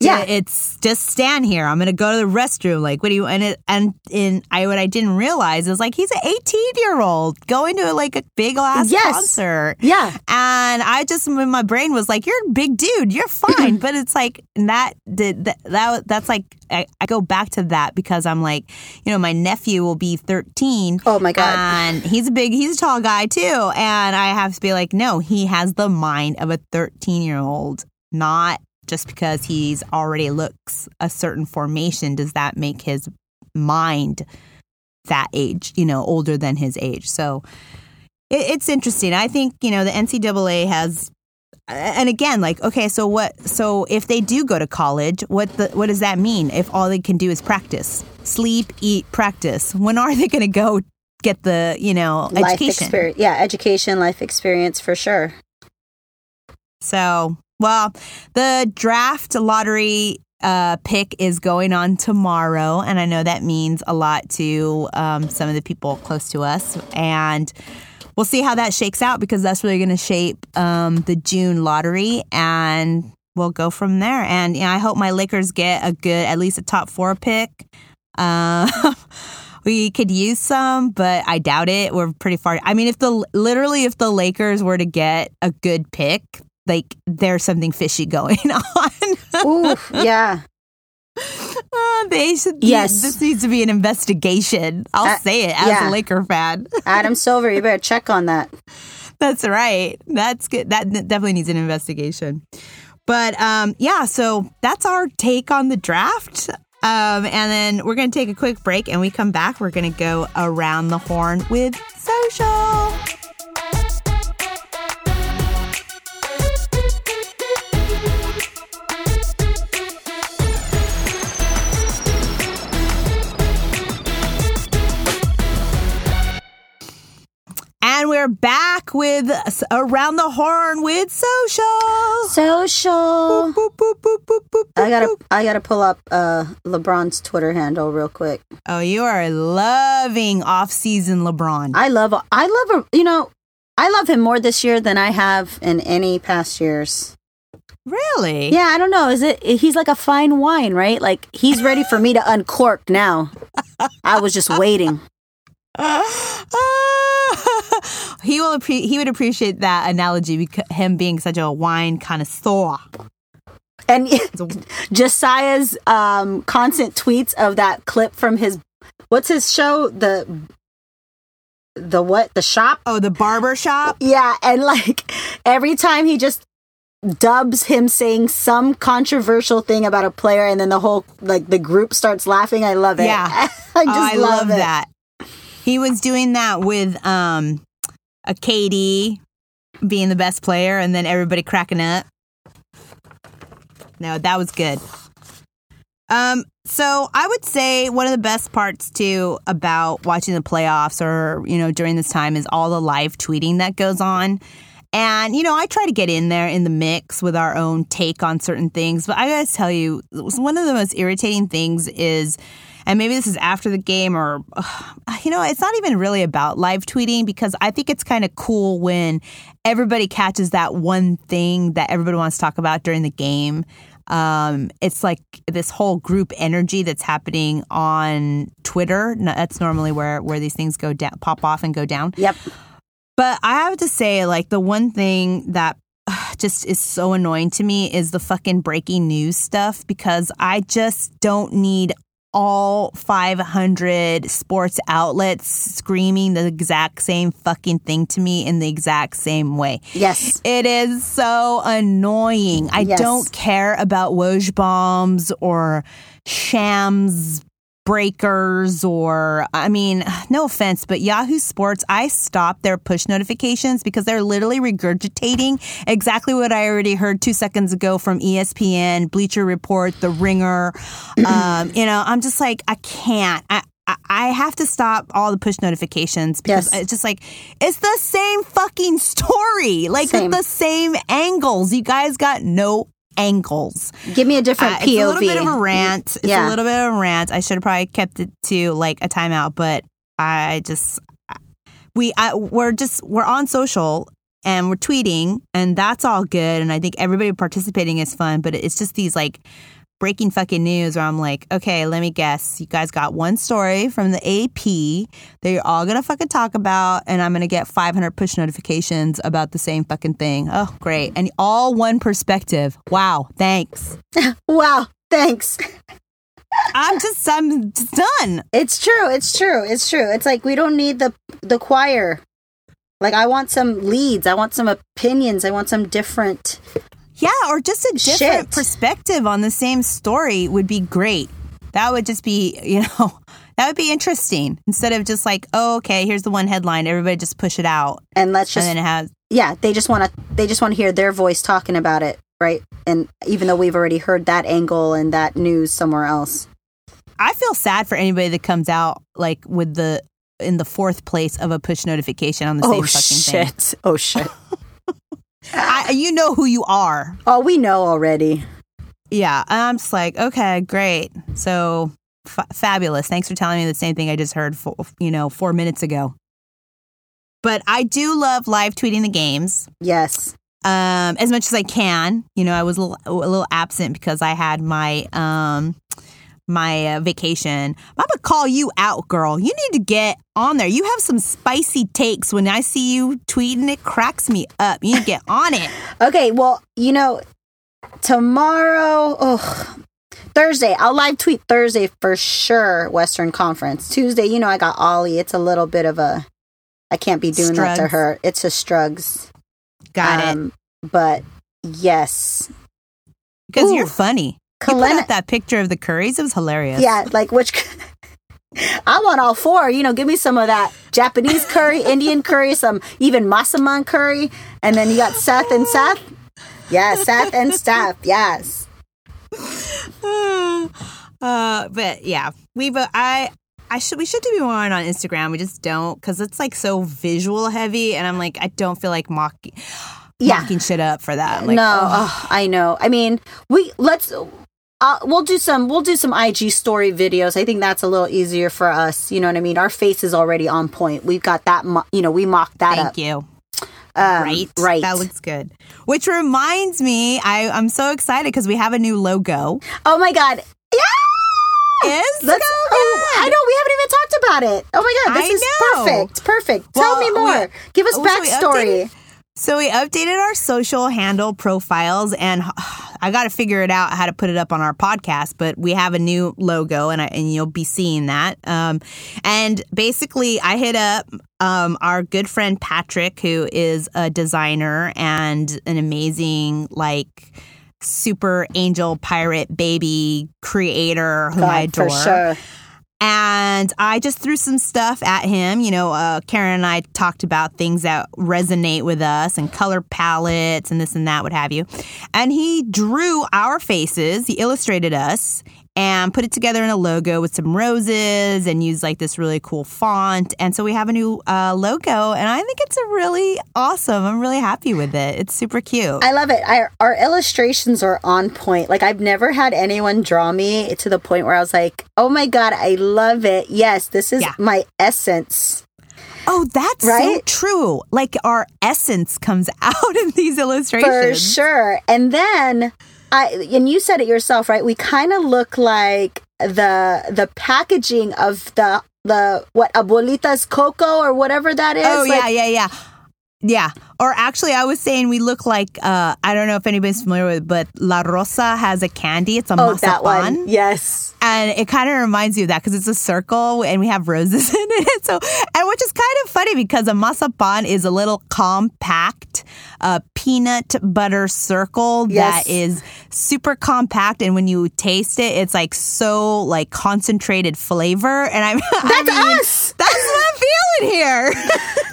Yeah. it's just stand here. I'm gonna go to the restroom. Like, what do you? And it and in I what I didn't realize is like he's an 18 year old going to like a big ass Yes. concert. Yeah. And I just, my brain was like, "You're a big dude. You're fine." but it's like that did that, that. That's like I, I go back to that because I'm like, you know, my nephew will be 13. Oh my God. And he's a big, he's a tall guy too. And I have to be like, no, he has the mind of a 13 year old, not just because he's already looks a certain formation. Does that make his mind that age? You know, older than his age. So it, it's interesting. I think you know the NCAA has, and again, like okay, so what? So if they do go to college, what the what does that mean? If all they can do is practice, sleep, eat, practice, when are they going to go get the you know Life education? experience. Yeah, education, life experience for sure. So well, the draft lottery. Uh, pick is going on tomorrow, and I know that means a lot to um, some of the people close to us. And we'll see how that shakes out because that's really going to shape um, the June lottery, and we'll go from there. And you know, I hope my Lakers get a good, at least a top four pick. Uh, we could use some, but I doubt it. We're pretty far. I mean, if the literally if the Lakers were to get a good pick, like there's something fishy going on. Oof. yeah. Uh, they should. Yes. this needs to be an investigation. I'll Uh, say it as yeah. a Laker fan. Adam Silver, you better check on that. That's right. That's good. That definitely needs an investigation. But um, yeah, so that's our take on the draft. Um, and then we're going to take a quick break and we come back. We're going to go around the horn with social. Are back with Around the Horn with Social. Social. Boop, boop, boop, boop, boop, I gotta. I gotta pull up uh LeBron's Twitter handle real quick. Oh, you are loving off-season LeBron. I love I love him. You know, I love him more this year than I have in any past years. really? Yeah, I don't know. Is it? He's like a fine wine, right? Like he's ready for me to uncork now. I was just waiting. he will. Appre- he would appreciate that analogy because him being such a wine connoisseur. And Josiah's um, constant tweets of that clip from his what's his show the the what the shop Oh, the barber shop. yeah and like every time he just dubs him saying some controversial thing about a player and then the whole like the group starts laughing i love it Yeah. i just oh, I love, it. that. He was doing that with um a KD being the best player, and then everybody cracking up. No, that was good. Um, so I would say one of the best parts too about watching the playoffs or, you know, during this time is all the live tweeting that goes on. And, you know, I try to get in there in the mix with our own take on certain things. But I gotta tell you, one of the most irritating things is, and maybe this is after the game or, you know, it's not even really about live tweeting because I think it's kind of cool when everybody catches that one thing that everybody wants to talk about during the game. Um, it's like this whole group energy that's happening on Twitter. That's normally where where these things go down, pop off and go down. yep But I have to say, like, the one thing that just is so annoying to me is the fucking breaking news stuff because I just don't need all 500 sports outlets screaming the exact same fucking thing to me in the exact same way. yes It is so annoying. I Yes. don't care about Woj bombs or Shams breakers or I mean, no offense, but Yahoo Sports, I stopped their push notifications because they're literally regurgitating exactly what I already heard two seconds ago from ESPN, Bleacher Report, The Ringer. um, you know, I'm just like, I can't. I, I- I have to stop all the push notifications because Yes. it's just like it's the same fucking story, like Same. the same angles. You guys got no angles. give me a different Uh, pov it's a little bit of a rant. It's Yeah. a little bit of a rant. I should have probably kept it to like a timeout, but I just we I, we're just we're on social and we're tweeting, and that's all good. And I think everybody participating is fun, but it's just these like breaking fucking news where I'm like, okay, let me guess. You guys got one story from the AP that you're all gonna fucking talk about, and I'm gonna get 500 push notifications about the same fucking thing. Oh, great. And all one perspective. Wow. Thanks. wow thanks I'm just, I'm just done. It's true. It's true. It's true. It's like we don't need the the choir. Like I want some leads. I want some opinions. I want some different. Yeah, or just a different Shit. perspective on the same story would be great. That would just be, you know, that would be interesting instead of just like, oh, okay, here's the one headline. Everybody just push it out, And let's just and then it has. yeah. They just want to. They just want to hear their voice talking about it, right? And even though we've already heard that angle and that news somewhere else. I feel sad for anybody that comes out like with the in the fourth place of a push notification on the same Oh fucking thing. Oh shit! Oh shit! I, you know who you are. oh, we know already. Yeah, I'm just like, okay, great. So f- fabulous. Thanks for telling me the same thing I just heard, for, you know, four minutes ago. But I do love live tweeting the games Yes. um, as much as I can. You know, I was a little, a little absent because I had my um, my uh, vacation. I'm gonna call you out, girl. You need to get on there. You have some spicy takes. When I see you tweeting, it cracks me up. You need to get on it. Okay. Well, you know, tomorrow. Oh, Thursday. I'll live tweet Thursday for sure. Western Conference. Tuesday. You know, I got Ollie. It's a little bit of a. I can't be doing that to her. It's a strugs. Got it. Um, But yes, Because ooh, you're funny. You put Kalena- out that picture of the curries. It was hilarious. Yeah, like which. I want all four. You know, give me some of that Japanese curry, Indian curry, some even masaman curry, and then you got Seth and Seth. Yeah, Seth and Steph. Yes. uh, but yeah, we've uh, I I should we should do more on Instagram. We just don't because it's like so visual heavy, and I'm like I don't feel like mocking Yeah. mocking shit up for that. Like, no, oh. oh, I know. I mean, we let's. Uh, we'll do some. We'll do some IG story videos. I think that's a little easier for us. You know what I mean? Our face is already on point. We've got that. Mo- you know, we mocked that up. Thank up. you. Um, right, Right. That looks good. Which reminds me, I I'm so excited because we have a new logo. oh my god. Yeah. Is Let's. so oh. I know we haven't even talked about it. Oh my god, this I is know. perfect. Perfect. Tell Well, me we- more. Give us oh, we backstory. So we updated our social handle profiles, and I got to figure it out how to put it up on our podcast. But we have a new logo, and I, and you'll be seeing that. Um, and basically, I hit up um, our good friend Patrick, who is a designer and an amazing like super angel pirate baby creator who I God, for adore sure. And I just threw some stuff at him. You know, uh, Karen and I talked about things that resonate with us and color palettes and this and that, what have you. And he drew our faces, he illustrated us. And put it together in a logo with some roses and use like this really cool font. And so we have a new uh, logo, and I think it's a really awesome. I'm really happy with it. It's super cute. I love it. I, our illustrations are on point. Like I've never had anyone draw me to the point where I was like, "Oh my god, I love it. Yes, this is Yeah. my essence." oh, that's so true. Like our essence comes out in these illustrations. For sure. And then I and you said it yourself, right? We kind of look like the the packaging of the the what abuelita's cocoa or whatever that is. Oh Like, yeah, yeah, yeah. Yeah. Or actually I was saying we look like uh I don't know if anybody's familiar with it, but La Rosa has a candy. It's a Oh, that one. Yes. And it kind of reminds you of that because it's a circle and we have roses in it. So, and which is kind of funny because a mazapan is a little compact uh, peanut butter circle Yes. that is super compact. And when you taste it, it's like so like concentrated flavor. And I'm, I That's mean, us. that's what I'm feeling here.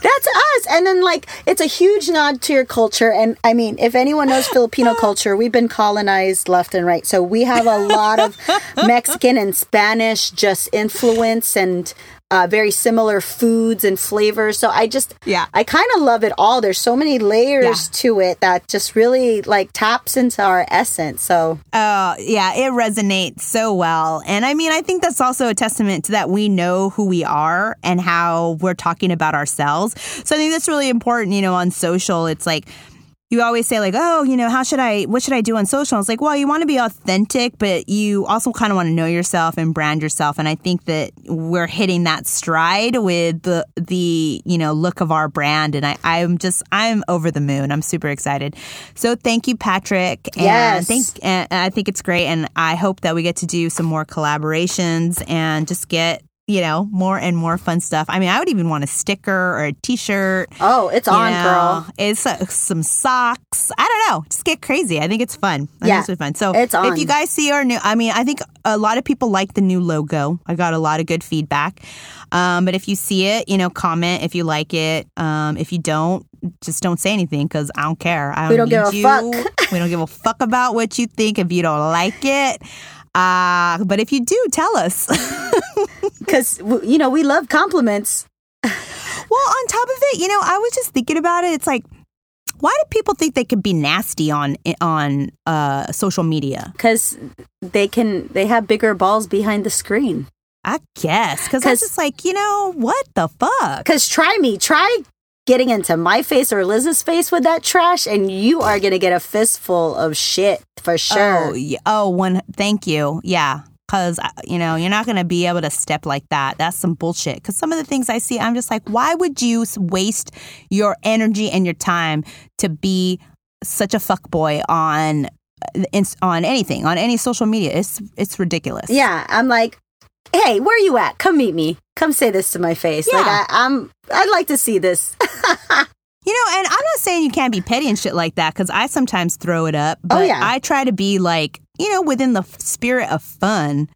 That's us. And then, like, it's a huge nod to your culture. And I mean, if anyone knows Filipino culture, we've been colonized left and right. So we have a lot of Mexican and Spanish just influence and uh, very similar foods and flavors. So I just, Yeah. I kind of love it all. There's so many layers to it that just really like taps into our essence. So Oh, yeah, it resonates so well. And I mean, I think that's also a testament to that we know who we are and how we're talking about ourselves. So I think that's really important, you know, on social. It's like, you always say like, oh, you know, how should I, what should I do on social? It's like, well, you want to be authentic, but you also kind of want to know yourself and brand yourself. And I think that we're hitting that stride with the, the, you know, look of our brand. And I, I'm just, I'm over the moon. I'm super excited. So thank you, Patrick. And Yes. thank, and I think it's great. And I hope that we get to do some more collaborations and just get, you know, more and more fun stuff. I mean, I would even want a sticker or a t-shirt. oh, it's on, know, girl. It's uh, some socks. I don't know. Just get crazy. I think it's fun. I Yeah, think it's fun. So it's on. if you guys see our new, I mean, I think a lot of people like the new logo. I got a lot of good feedback. Um, but if you see it, you know, comment if you like it. Um, if you don't, just don't say anything because I don't care. I don't We don't give a you. fuck. we don't give a fuck about what you think if you don't like it. Uh, but if you do, tell us. Because, you know, we love compliments. Well, on top of it, you know, I was just thinking about it. It's like, why do people think they can be nasty on on uh, social media? because they can they have bigger balls behind the screen I guess because I was 'Cause- just like, you know, what the fuck? because try me try getting into my face or liz's face with that trash and you are gonna get a fistful of shit for sure Oh, yeah, oh, one. Thank you. Yeah, because you know you're not gonna be able to step like that. That's some bullshit. Because some of the things I see, I'm just like, why would you waste your energy and your time to be such a fuckboy on uh, on anything on any social media? It's it's ridiculous. yeah i'm like hey where are you at come meet me come say this to my face like Yeah. I, i'm i'd like to see this You know, and I'm not saying you can't be petty and shit like that because I sometimes throw it up, oh, but Oh, yeah. I try to be like, you know, within the f- spirit of fun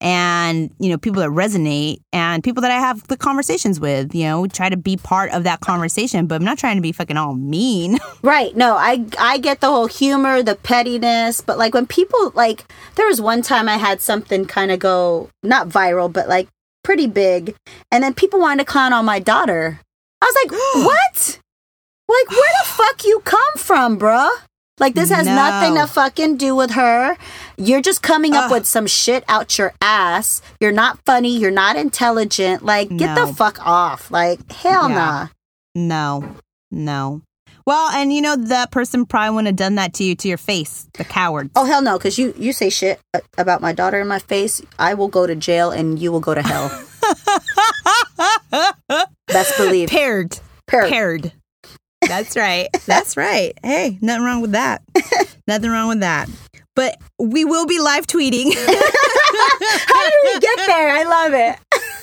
and, you know, people that resonate and people that I have the conversations with, you know, try to be part of that conversation, but I'm not trying to be fucking all mean. Right. No, I I get the whole humor, the pettiness, but like when people like there was one time I had something kind of go not viral, but like pretty big. And then people wanted to clown on my daughter. I was like, what? Like, where the fuck you come from, bruh? Like, this has No. nothing to fucking do with her. You're just coming up Ugh. with some shit out your ass. You're not funny. You're not intelligent. Like, get No. the fuck off. Like, hell Yeah. nah. No, no. Well, and you know that person probably wouldn't have done that to you to your face. The coward. Oh hell no! Because you you say shit about my daughter in my face, I will go to jail and you will go to hell. Best believe. paired, Par- paired. That's right. That's right. Hey, nothing wrong with that. nothing wrong with that. But we will be live tweeting. How did we get there? I love it.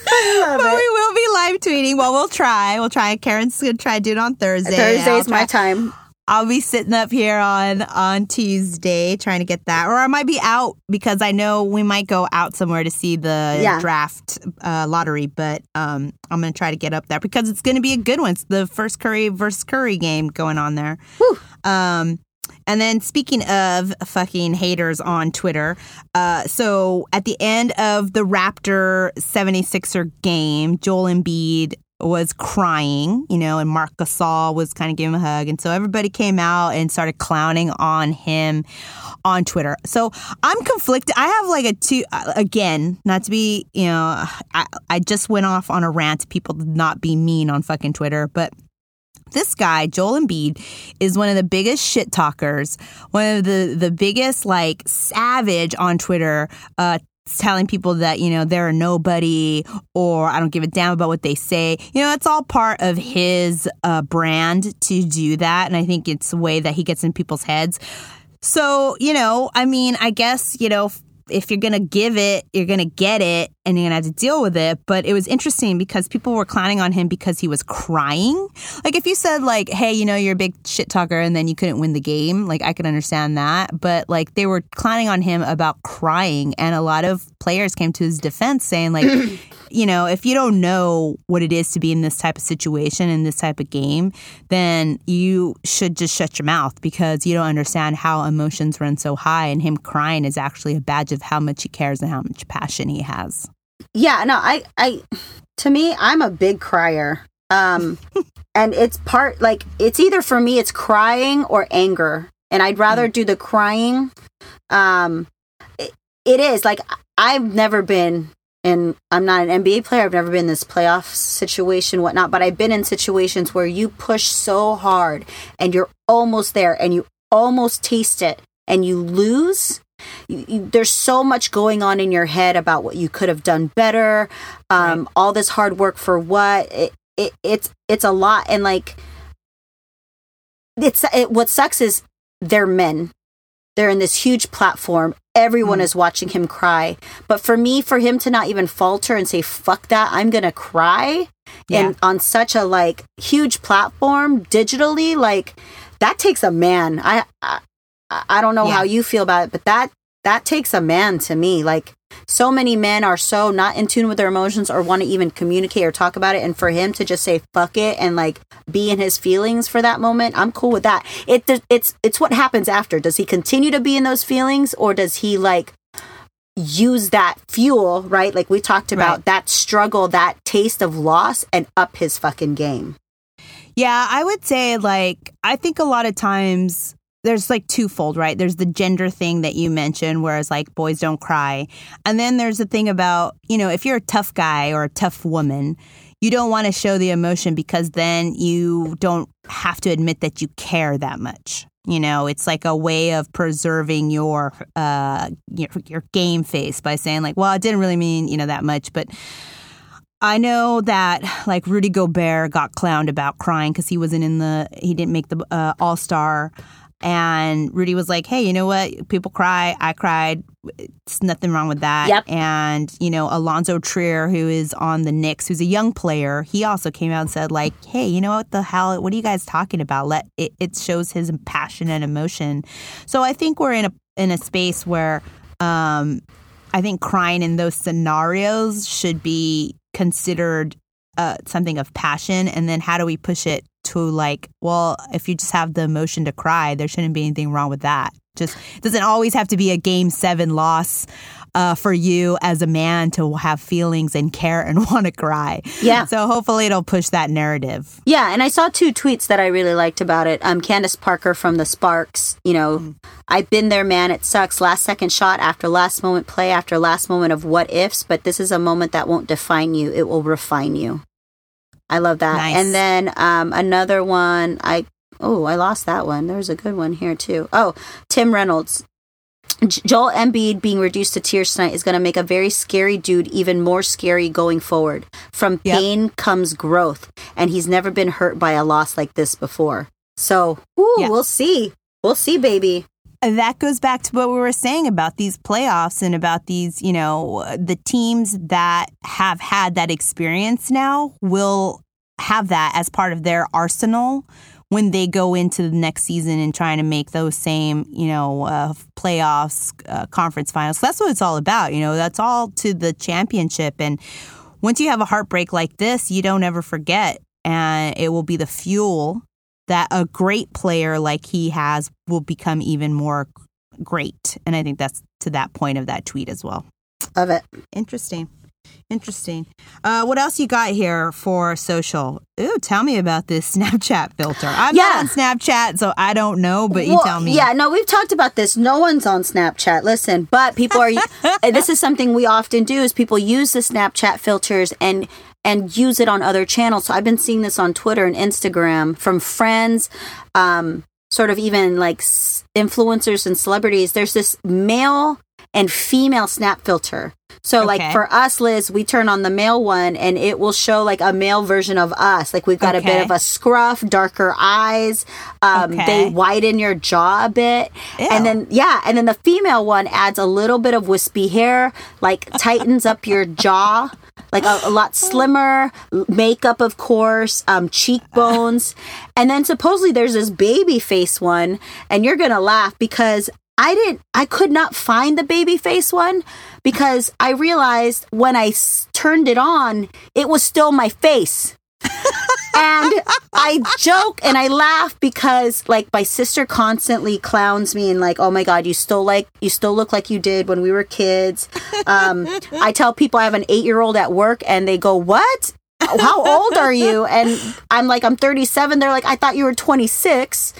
I love but it. we will be live tweeting. Well, we'll try. We'll try. Karen's gonna try to do it on Thursday. Thursday's I'll my time. I'll be sitting up here on on Tuesday trying to get that, or I might be out because I know we might go out somewhere to see the Yeah. draft uh, lottery. But um, I'm gonna try to get up there because it's gonna be a good one. It's the first Curry versus Curry game going on there. Um, and then speaking of fucking haters on Twitter, uh, so at the end of the Raptor 76er game, Joel Embiid was crying, you know, and Marc Gasol was kind of giving him a hug. And so everybody came out and started clowning on him on Twitter. So I'm conflicted. I have like a two, uh, again, not to be, you know, I, I just went off on a rant. People not be mean on fucking Twitter, but this guy, Joel Embiid, is one of the biggest shit talkers, one of the the biggest like savage on Twitter, uh, telling people that you know they're a nobody or I don't give a damn about what they say. You know, it's all part of his uh, brand to do that, and I think it's a way that he gets in people's heads. So you know, I mean, I guess you know. If you're gonna give it, you're gonna get it, and you're gonna have to deal with it. But it was interesting because people were clowning on him because he was crying. Like if you said like, "Hey, you know, you're a big shit talker," and then you couldn't win the game, like I could understand that. But like they were clowning on him about crying, and a lot of players came to his defense saying like, you know, if you don't know what it is to be in this type of situation in this type of game, then you should just shut your mouth because you don't understand how emotions run so high, and him crying is actually a badge of how much he cares and how much passion he has. Yeah, no, I, I, to me, I'm a big crier. Um, and it's part like it's either for me, it's crying or anger, and I'd rather do the crying. Um, it, it is like I've never been in. I'm not an NBA player. I've never been in this playoff situation, whatnot. But I've been in situations where you push so hard and you're almost there, and you almost taste it, and you lose you, you, there's so much going on in your head about what you could have done better um all this hard work for what it, it it's it's a lot and like it's it, what sucks is they're men they're in this huge platform. Everyone mm. is watching him cry. But for me for him to not even falter and say fuck that i'm gonna cry Yeah. and on such a like huge platform digitally like that takes a man. I i, I don't know Yeah. how you feel about it but that that takes a man to me. Like so many men are so not in tune with their emotions or want to even communicate or talk about it and for him to just say fuck it and like be in his feelings for that moment i'm cool with that. It it's it's what happens after. Does he continue to be in those feelings or does he like use that fuel right? Like we talked about Right. that struggle that taste of loss and up his fucking game. Yeah, I would say like I think a lot of times there's like twofold, right? There's the gender thing that you mentioned, whereas like boys don't cry. And then there's the thing about, you know, if you're a tough guy or a tough woman, you don't want to show the emotion because then you don't have to admit that you care that much. You know, it's like a way of preserving your uh your, your game face by saying like, well, it didn't really mean, you know, that much, but I know that like Rudy Gobert got clowned about crying because he wasn't in the he didn't make the uh, All Star, and Rudy was like, "Hey, you know what? People cry. I cried. It's nothing wrong with that." Yep. And you know, Alonzo Trier, who is on the Knicks, who's a young player, he also came out and said like, "Hey, you know what the hell? What are you guys talking about? Let it, it shows his passion and emotion." So I think we're in a in a space where. Um, I think crying in those scenarios should be considered uh, something of passion. And then how do we push it to like, well, if you just have the emotion to cry, there shouldn't be anything wrong with that. Just doesn't always have to be a game seven loss uh, for you as a man to have feelings and care and want to cry. Yeah. So hopefully it'll push that narrative. Yeah, and I saw two tweets that I really liked about it. Um, Candace Parker from the Sparks, you know, Mm. I've been there, man. It sucks. Last second shot after last moment play after last moment of what ifs, but this is a moment that won't define you. It will refine you. I love that. Nice. And then um, another one, I oh, I lost that one. There's a good one here too. Oh, Tim Reynolds. J- Joel Embiid being reduced to tears tonight is going to make a very scary dude even more scary going forward. From Yep. pain comes growth, and he's never been hurt by a loss like this before. So, whew, Yeah. we'll see. We'll see, baby. That goes back to what we were saying about these playoffs and about these, you know, the teams that have had that experience now will have that as part of their arsenal when they go into the next season and trying to make those same, you know, uh, playoffs, uh, conference finals. That's what it's all about. You know, that's all to the championship. And once you have a heartbreak like this, you don't ever forget. And it will be the fuel that a great player like he has will become even more great. And I think that's to that point of that tweet as well. Love it. Interesting. Interesting. Uh, what else you got here for social? Ooh, tell me about this Snapchat filter. I'm Yeah. not on Snapchat, so I don't know, but you tell me. Yeah, no, we've talked about this. No one's on Snapchat. Listen, but people are. this is something we often do: is people use the Snapchat filters and and use it on other channels. So I've been seeing this on Twitter and Instagram from friends, um, sort of even like influencers and celebrities. There's this male and female snap filter. So like for us, Liz, we turn on the male one and it will show like a male version of us. Like we've got a bit of a scruff, darker eyes. Um, Okay. They widen your jaw a bit. Ew. And then, yeah. And then the female one adds a little bit of wispy hair, like tightens up your jaw. Like a, a lot slimmer, makeup, of course, um, cheekbones. And then supposedly there's this baby face one, and you're gonna laugh because I didn't, I could not find the baby face one because I realized when I s- turned it on, it was still my face. And I joke and I laugh because like my sister constantly clowns me and like, oh my god, you still like you still look like you did when we were kids. Um, I tell people I have an eight year old at work and they go, what? How old are you? And I'm like, I'm 37. They're like, I thought you were 26.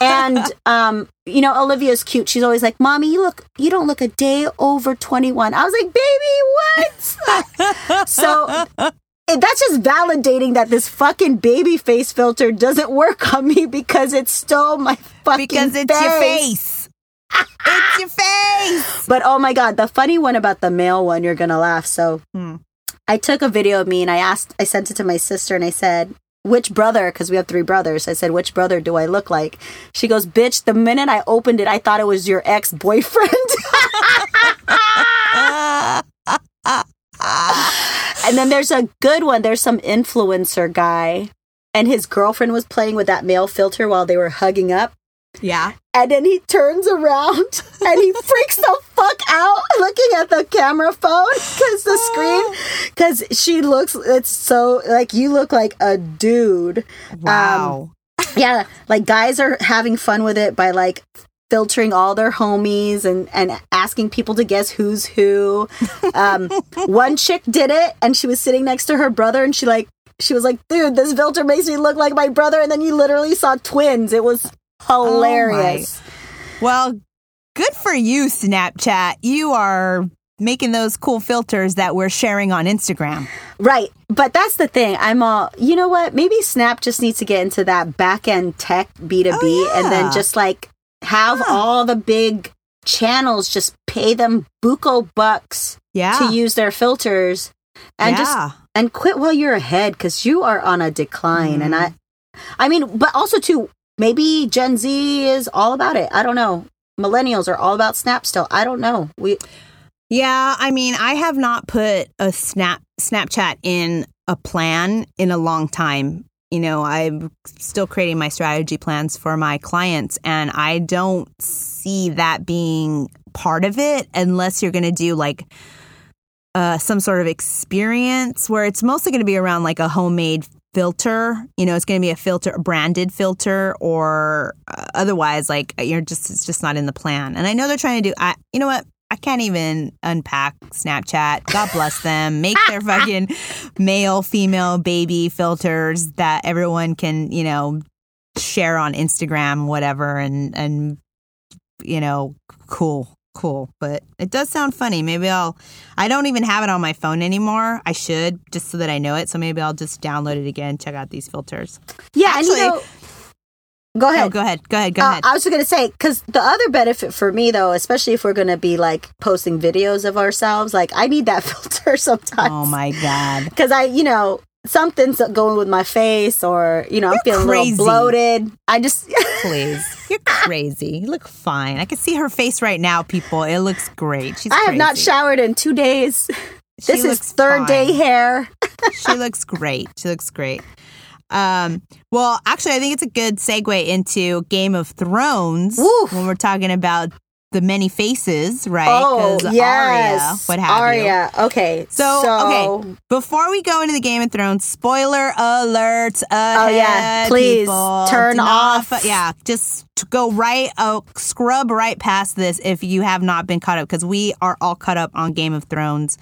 and um, you know, Olivia's cute. She's always like, "Mommy, you look, you don't look a day over 21." I was like, "Baby, what?" so that's just validating that this fucking baby face filter doesn't work on me because it's still my fucking because it's your face. it's your face. But oh my god, the funny one about the male one, you're gonna laugh. So Hmm. I took a video of me and I asked, I sent it to my sister and I said, which brother, because we have three brothers, I said, which brother do I look like? She goes, bitch, the minute I opened it, I thought it was your ex boyfriend. and then there's a good one. There's some influencer guy and his girlfriend was playing with that male filter while they were hugging up. yeah. And then he turns around and he freaks the fuck out looking at the camera phone because the screen, because she looks, it's so like you look like a dude. Um, wow. Yeah, like guys are having fun with it by like filtering all their homies and and asking people to guess who's who. Um, one chick did it and she was sitting next to her brother and she like she was like, "Dude, this filter makes me look like my brother." And then you literally saw twins. It was hilarious. well, good for you, Snapchat. You are making those cool filters that we're sharing on Instagram. Right. But that's the thing. I'm all, you know what? Maybe Snap just needs to get into that back end tech B2B Oh, and then just like have all the big channels just pay them buco bucks Yeah. to use their filters. And just and quit while you're ahead because you are on a decline and i mm-hmm. i mean but also too maybe gen z is all about it. I don't know. Millennials are all about snap still. I don't know. We Yeah, I mean, I have not put a snap Snapchat in a plan in a long time. You know, I'm still creating my strategy plans for my clients and I don't see that being part of it unless you're going to do like uh, some sort of experience where it's mostly going to be around like a homemade filter. You know, it's going to be a filter, a branded filter, or uh, otherwise, like you're just it's just not in the plan. And I know they're trying to do. I, you know what? I can't even unpack Snapchat. God bless them. Make their fucking male, female, baby filters that everyone can, you know, share on Instagram, whatever, and and you know, cool, cool. But it does sound funny. Maybe I'll. I don't even have it on my phone anymore. I should just so that I know it. So maybe I'll just download it again. Check out these filters. Yeah, Actually- and you know, go ahead. Oh, go ahead. Go ahead. Go Uh, ahead. I was going to say because the other benefit for me though, especially if we're going to be like posting videos of ourselves, like I need that filter sometimes. oh my god. Because I, you know, something's going with my face, or you know, I'm You're feeling a little bloated. I just, Please. You're crazy. You look fine. I can see her face right now, people. It looks great. She's I have not showered in two days. She This is third day hair. she looks great. She looks great. Um, well, actually, I think it's a good segue into Game of Thrones Woof. when we're talking about the many faces, right? Oh, yes, Arya, what have you. Okay, So, okay, before we go into the Game of Thrones, spoiler alert! Oh, yeah. Please people. turn off. fu- yeah, just go right, uh, scrub right past this if you have not been caught up, because we are all caught up on Game of Thrones.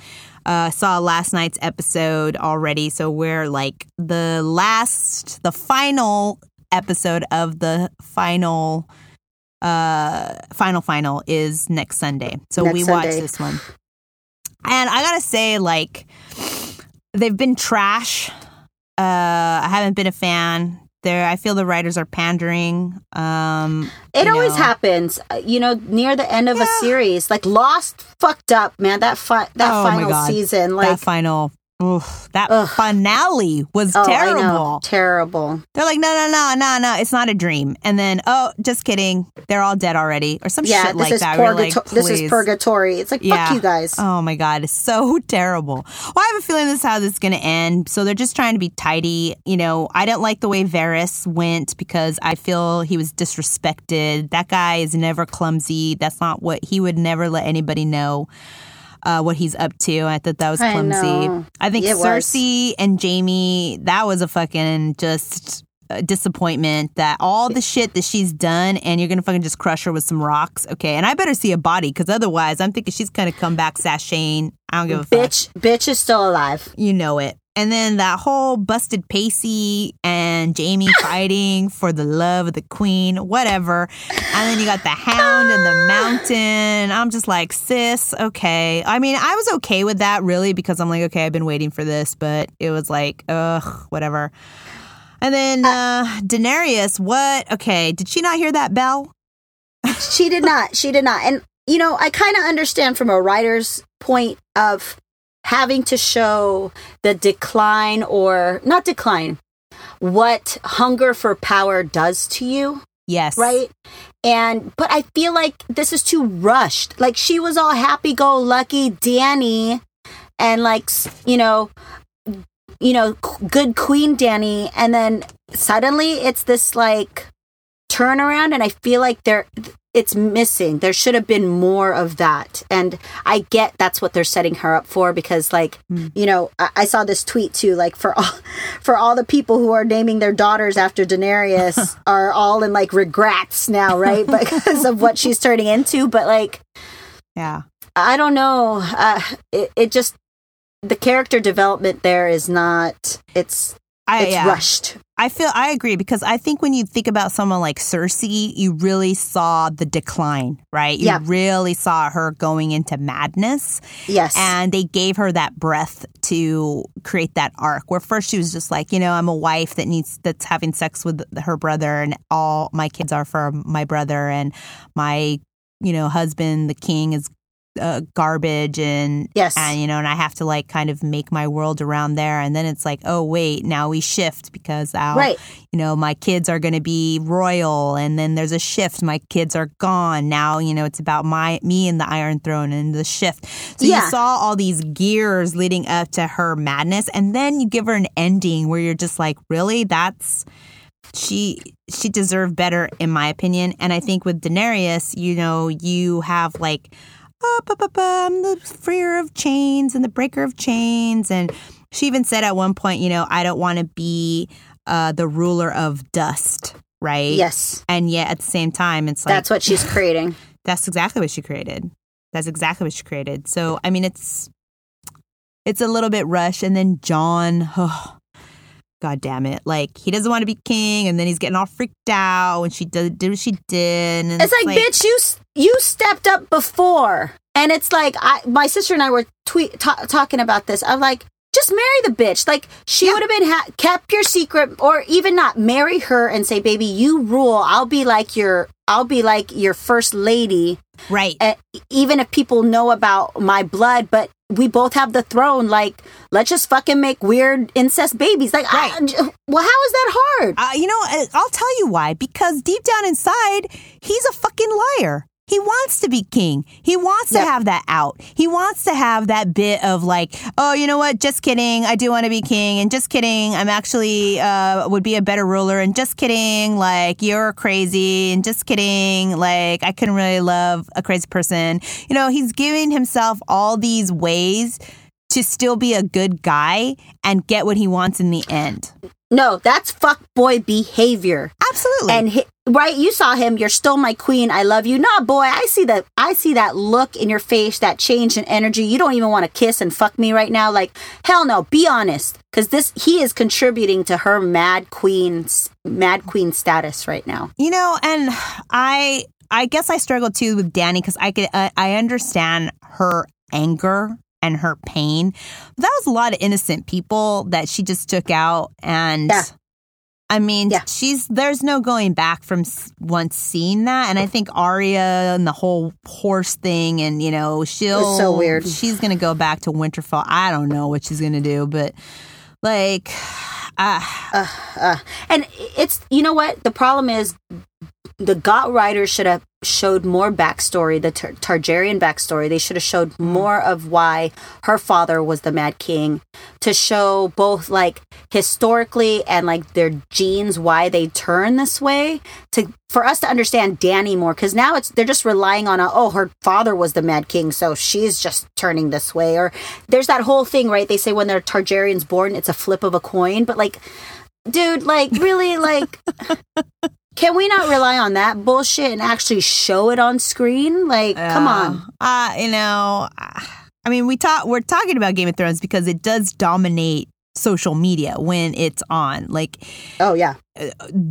Uh, saw last night's episode already, so we're like the last, the final episode of the final. Uh, final final is next Sunday, so Next we watched Sunday. this one. And I gotta say, like, they've been trash. Uh, I haven't been a fan. There, I feel the writers are pandering. Um, It always know. happens, uh, you know, near the end of a series. Like Lost fucked up, man. That fi- that Oh final season, that like final, oof, that Ugh. finale was oh, terrible. terrible. They're like, no, no, no, no, no, it's not a dream. And then, oh, just kidding, they're all dead already, or some Yeah, shit like that. We're like, This is purgatory. It's like Yeah. fuck you guys. Oh my god, it's so terrible. Well, I have a feeling this is how this is going to end. So they're just trying to be tidy. You know, I didn't like the way Varys went because I feel he was disrespected. That guy is never clumsy. That's not what he would never let anybody know. Uh, what he's up to. I thought that was clumsy. know. I think It was. Cersei and Jaime, that was a fucking just a disappointment that all the shit that she's done and you're gonna fucking just crush her with some rocks. Okay, and I better see a body because otherwise I'm thinking she's gonna come back sashaying. I don't give a fuck. bitch, bitch is still alive. You know it. And then that whole busted Pacey and Jaime fighting for the love of the queen, whatever. And then you got the hound and the mountain. I'm just like, sis, okay. I mean, I was okay with that really because I'm like, okay, I've been waiting for this, but it was like, ugh, whatever. And then uh Daenerys, what? Okay, did she not hear that bell? she did not. She did not. And you know, I kind of understand from a writer's point of having to show the decline or not decline, what hunger for power does to you, Yes. right? And but I feel like this is too rushed. Like she was all happy go lucky Danny and like you know you know good queen Danny and then suddenly it's this like turnaround and I feel like there it's missing. There should have been more of that. And I get that's what they're setting her up for because like, you know, I, I saw this tweet too, like for all for all the people who are naming their daughters after Daenerys are all in like regrets now, right? because of what she's turning into. But like Yeah. I don't know. Uh, it, it just the character development there is not it's I, it's yeah. rushed. I feel I agree because I think when you think about someone like Cersei, you really saw the decline, right? You Yeah. really saw her going into madness, Yes. and they gave her that breath to create that arc. Where first she was just like, you know, I'm a wife that needs that's having sex with her brother, and all my kids are for my brother, and my you know husband, the king, is uh, garbage and Yes. and you know and i have to like kind of make my world around there. And then it's like oh wait now we shift because now Right. you know my kids are going to be royal. And then there's a shift. My kids are gone. Now you know it's about my me and the iron throne and the shift. So Yeah. you saw all these gears leading up to her madness. And then you give her an ending where you're just like really? That's she she deserved better in my opinion. And i think with daenerys you know you have like i'm the freer of chains and the breaker of chains and she even said at one point you know i don't want to be uh, the ruler of dust right yes. and yet at the same time it's like That's what she's creating. that's exactly what she created That's exactly what she created. So I mean, it's it's a little bit rush, And then Jon. oh, god damn it, like he doesn't want to be king, and then he's getting all freaked out when she did, did what she did. And It's like, bitch, you you stepped up before, and it's like I, my sister and I were tweet ta- talking about this. I'm like, just marry the bitch. Like she would have been ha- kept your secret, or even not marry her and say, baby, you rule. I'll be like your, I'll be like your first lady, right. uh, even if people know about my blood, but. We both have the throne. Like, let's just fucking make weird incest babies. Like, I- well, how is that hard? Uh, you know, I'll tell you why. Because deep down inside, he's a fucking liar. He wants to be king. He wants to have that out. He wants to have that bit of like, oh, you know what? Just kidding. I do want to be king. And just kidding. I'm actually uh, would be a better ruler. And just kidding. Like you're crazy. And just kidding. Like I couldn't really love a crazy person. You know, he's giving himself all these ways to still be a good guy and get what he wants in the end. No, that's fuck boy behavior. Absolutely. And hi right, you saw him. You're still my queen. I love you. Nah, boy, I see that. I see that look in your face, that change in energy. You don't even want to kiss and fuck me right now. Like hell no. Be honest, because this he is contributing to her mad queen, mad queen status right now. You know, and I I guess I struggle too with Danny because I could uh, I understand her anger and her pain. That was a lot of innocent people that she just took out, and Yeah. I mean, Yeah. she's there's no going back from once seeing that. And I think Arya and the whole horse thing, and you know, she'll so weird. She's gonna go back to Winterfell. I don't know what she's gonna do, but like. Uh, Uh, and it's you know what the problem is the got writers should have showed more backstory the Tar- targaryen backstory. They should have showed more of why her father was the mad king to show both like historically and like their genes why they turn this way to for us to understand danny more. Because now it's they're just relying on a, oh her father was the mad king so she's just turning this way. Or there's that whole thing right? They say when they're targaryens born it's a flip of a coin. But like dude like really like can we not rely on that bullshit and actually show it on screen like come on Uh, you know, uh, I mean, we talk. We're talking about Game of Thrones because it does dominate social media when it's on. Like oh yeah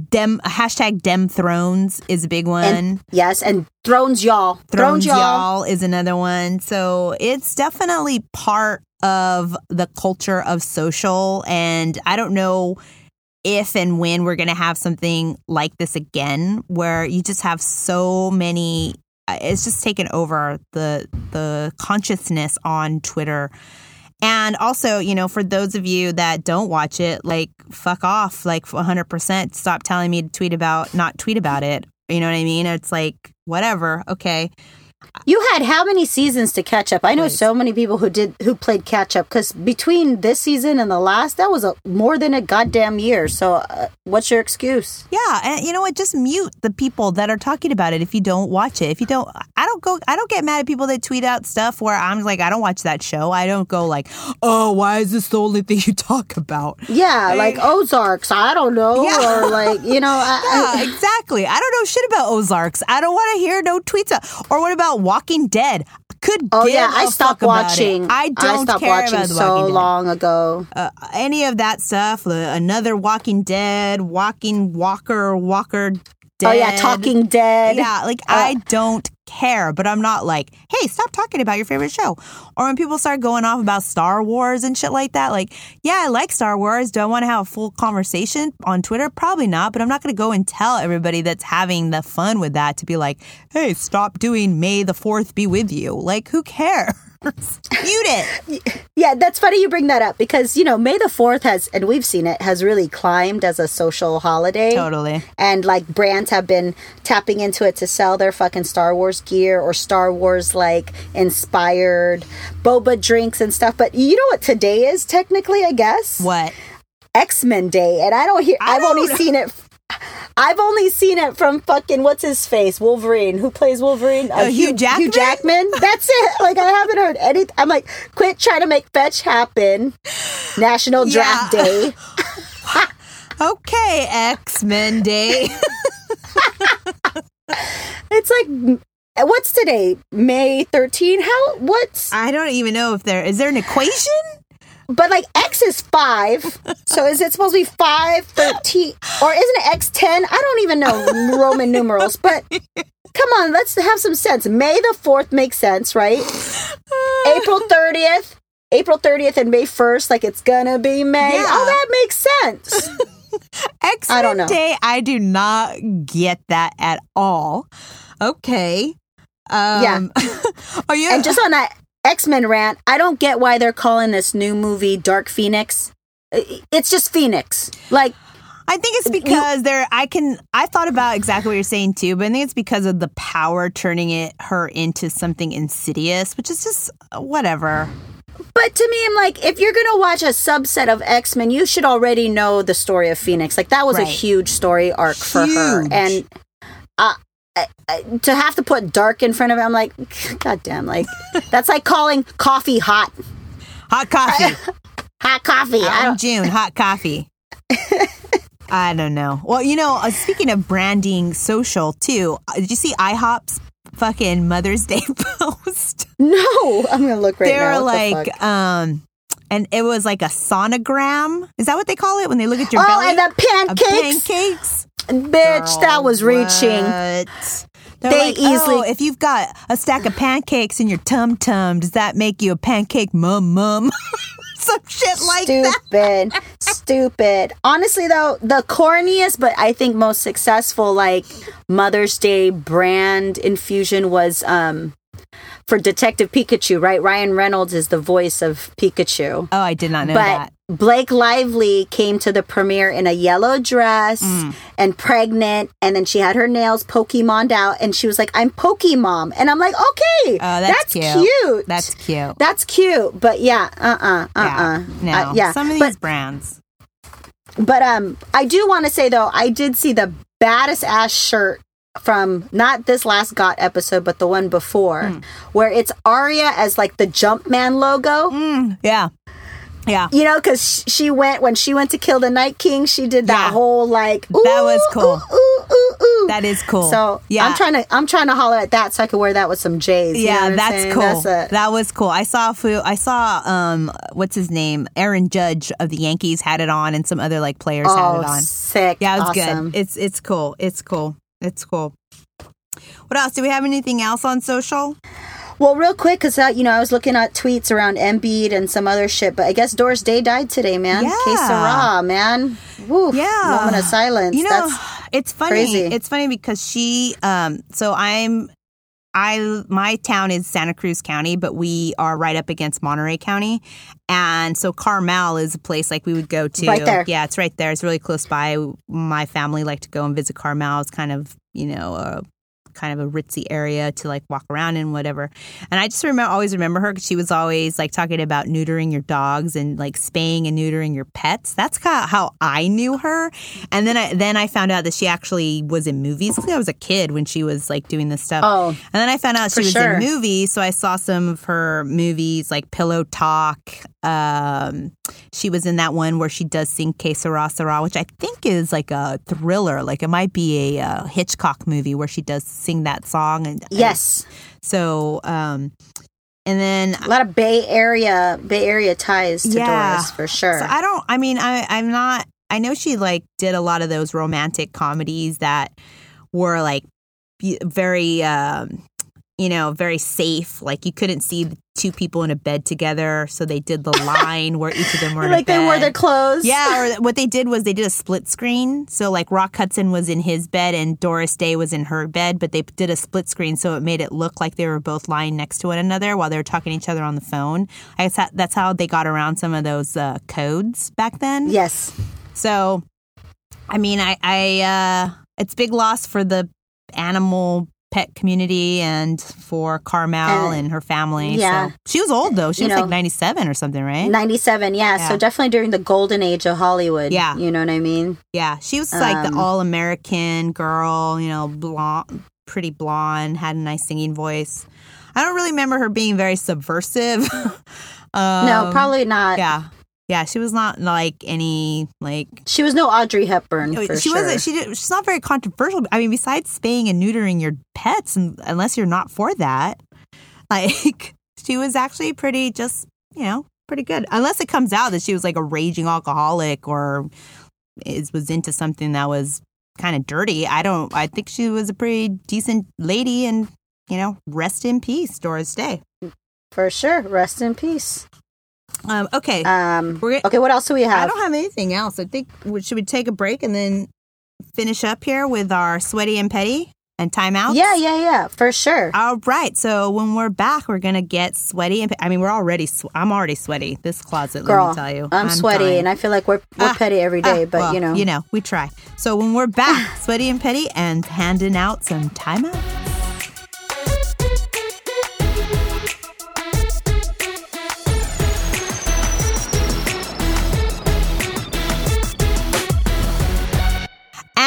dem hashtag Dem Thrones is a big one. and yes and thrones y'all Thrones y'all is another one. So it's definitely part of the culture of social. And I don't know if and when we're going to have something like this again, where you just have so many. uh, It's just taken over the the consciousness on Twitter. And also, you know, for those of you that don't watch it, like fuck off, like 100%. Stop telling me to tweet about, not tweet about it. You know what I mean? It's like, whatever. Okay. You had how many seasons to catch up i know Right. so many people who did who played catch up because between this season and the last that was a more than a goddamn year so uh, what's your excuse Yeah, and you know what? Just mute the people that are talking about it if you don't watch it. If you don't, I don't go. I don't get mad at people that tweet out stuff where I'm like, I don't watch that show. I don't go like, oh, why is this the only thing you talk about? yeah like ozarks i don't know Yeah. or like you know I, I- Yeah, exactly. I don't know shit about Ozarks. I don't want to hear no tweets. Out. Or what about Walking Dead? Could Oh yeah, I stopped watching. I don't stopped care watching about so Dead. long ago. uh, any of that stuff. Uh, another Walking Dead, Walking Walker, Walker Dead. Oh yeah, Talking Dead. Yeah, like oh. I don't care, but I'm not like, hey, stop talking about your favorite show. Or when people start going off about Star Wars and shit like that, like, yeah, I like Star Wars. Do I want to have a full conversation on Twitter? Probably not, but I'm not going to go and tell everybody that's having the fun with that to be like, hey, stop doing May the 4th be with you. Like, who cares? Mute it. Yeah, that's funny you bring that up because you know May the Fourth has, and we've seen it, has really climbed as a social holiday. Totally. And like brands have been tapping into it to sell their fucking Star Wars gear or Star Wars like inspired boba drinks and stuff. But you know what today is technically, I guess What? X Men Day, and I don't hear. I I've only seen it. I've only seen it from fucking what's his face Wolverine. Who plays Wolverine? Uh, Hugh Jackman? Hugh Jackman. That's it. Like I haven't heard any. I'm like, quit trying to make fetch happen. National Draft Yeah. Day. Okay, X Men Day. It's like Uh, What's today? May 13? How what's I don't even know if there is there an equation. But like X is 5. so is it supposed to be 5 13 or isn't it X 10? I don't even know Roman numerals, but come on, let's have some sense. May the 4th makes sense, right? April 30th. April 30th and May 1st, like it's gonna be May. Yeah. Oh, that makes sense. X I don't know. Day. I do not get that at all. Okay. Um, Yeah. are you? And just on that X Men rant, I don't get why they're calling this new movie Dark Phoenix. It's just Phoenix. Like, I think it's because there. I can. I thought about exactly what you're saying too, but I think it's because of the power turning it her into something insidious, which is just whatever. but to me, I'm like, if you're gonna watch a subset of X Men, you should already know the story of Phoenix. Like, that was a huge story arc for her, and uh, I, I, to have to put dark in front of it, I'm like, God damn! Like, that's like calling coffee hot. Hot coffee. Hot coffee. I'm June. Hot coffee. I don't know. Well, you know, uh, speaking of branding social too, uh, did you see IHOP's fucking Mother's Day post? no, I'm gonna look right now. They're now. What the like, fuck? um, and it was like a sonogram. Is that what they call it when they look at your oh, belly? and the pancakes, pancakes. bitch, that was reaching. what? They're like, easily- oh, if you've got a stack of pancakes in your tum tum, does that make you a pancake mum mum? Some shit like that. stupid stupid honestly though the corniest but i think most successful like mother's day brand infusion was um for detective pikachu right ryan reynolds is the voice of pikachu Oh, I did not know but that. blake lively came to the premiere in a yellow dress Mm. and pregnant and then she had her nails pokemoned out and she was like i'm pokemom and i'm like okay Oh, that's cute. cute That's cute. that's cute, but yeah, uh, uh, uh, uh, Yeah. No. uh, yeah. Some of but these brands. but um, I do want to say though, I did see the baddest ass shirt from not this last Got episode, but the one before, Hmm. where it's Arya as like the Jumpman logo. Mm, yeah. Yeah. You know, because she went when she went to kill the Night King, she did that Yeah. whole like That was cool. Ooh, ooh, ooh. That is cool. So yeah. I'm trying to I'm trying to holler at that so I could wear that with some J's. you know yeah, that's cool. That's a- that was cool. I saw fu- I saw um what's his name? Aaron Judge of the Yankees had it on and some other like players had oh, it on. sick. Yeah, it was awesome. good. It's it's cool. It's cool. It's cool. What else? Do we have anything else on social? Well, real quick, because you know I was looking at tweets around Embiid and some other shit, but I guess Doris Day died today, man. Yeah. Que sera, man. Woo. Yeah. Moment of silence. You know, That's it's funny. crazy. It's funny because she um so I'm I my town is Santa Cruz County, but we are right up against Monterey County. And so Carmel is a place like we would go to. Right there. Yeah, it's right there. It's really close by. My family like to go and visit Carmel. It's kind of, you know, a kind of a ritzy area to like walk around in whatever. And I just remember always remember her because she was always like talking about neutering your dogs and like spaying and neutering your pets. That's kind of how I knew her. And then I then I found out that she actually was in movies. I I was a kid when she was like doing this stuff. Oh. And then I found out she was sure. in movies, so I saw some of her movies like Pillow Talk. Um, she was in that one where she does sing Que Sera Sera, which I think is like a thriller. Like it might be a uh, Hitchcock movie where she does sing that song. And yes, so um, and then a lot of Bay Area Bay Area ties to Yeah. Doris for sure. So I don't. I mean, I I'm not. I know she like did a lot of those romantic comedies that were like very, um, you know, very safe. Like you couldn't see the two people in a bed together, so they did the line where each of them were in like they wore their clothes. Yeah, or what they did was they did a split screen. So like Rock Hudson was in his bed and Doris Day was in her bed, but they did a split screen so it made it look like they were both lying next to one another while they were talking to each other on the phone. I guess that, that's how they got around some of those uh, codes back then. Yes. So, I mean, I, I uh, it's big loss for the animal pet community and for Carmel And- and her family. yeah. So she was old though. She You was know, like 97 or something, right? 97, yeah, Yeah. So definitely during the golden age of Hollywood. Yeah. You know what I mean? Yeah, she was like Um, the all American girl, you know, blonde, pretty blonde, had a nice singing voice. I don't really remember her being very subversive. um, no, probably not. Yeah, Yeah, she was not like any like She was no Audrey Hepburn for she sure. wasn't she did, she's not very controversial. I mean, besides spaying and neutering your pets, and, unless you're not for that, like she was actually pretty just you know pretty good. Unless it comes out that she was like a raging alcoholic or is was into something that was kind of dirty. I don't. I think she was a pretty decent lady, and you know, rest in peace, Doris Day. for sure. Rest in peace. Um, okay, Um, We're- okay, what else do we have? I don't have anything else. I think we- should we take a break and then finish up here with our sweaty and petty and timeouts? yeah, yeah, yeah, for sure. All right. So when we're back, we're gonna get sweaty and. pe- I mean, we're already. Sw- I'm already sweaty. This closet. Girl, let me tell you, I'm, sweaty dying. and I feel like we're, we're Ah, petty every day, Ah, but well, you know. you know, we try. So when we're back, sweaty and petty, and handing out some timeouts.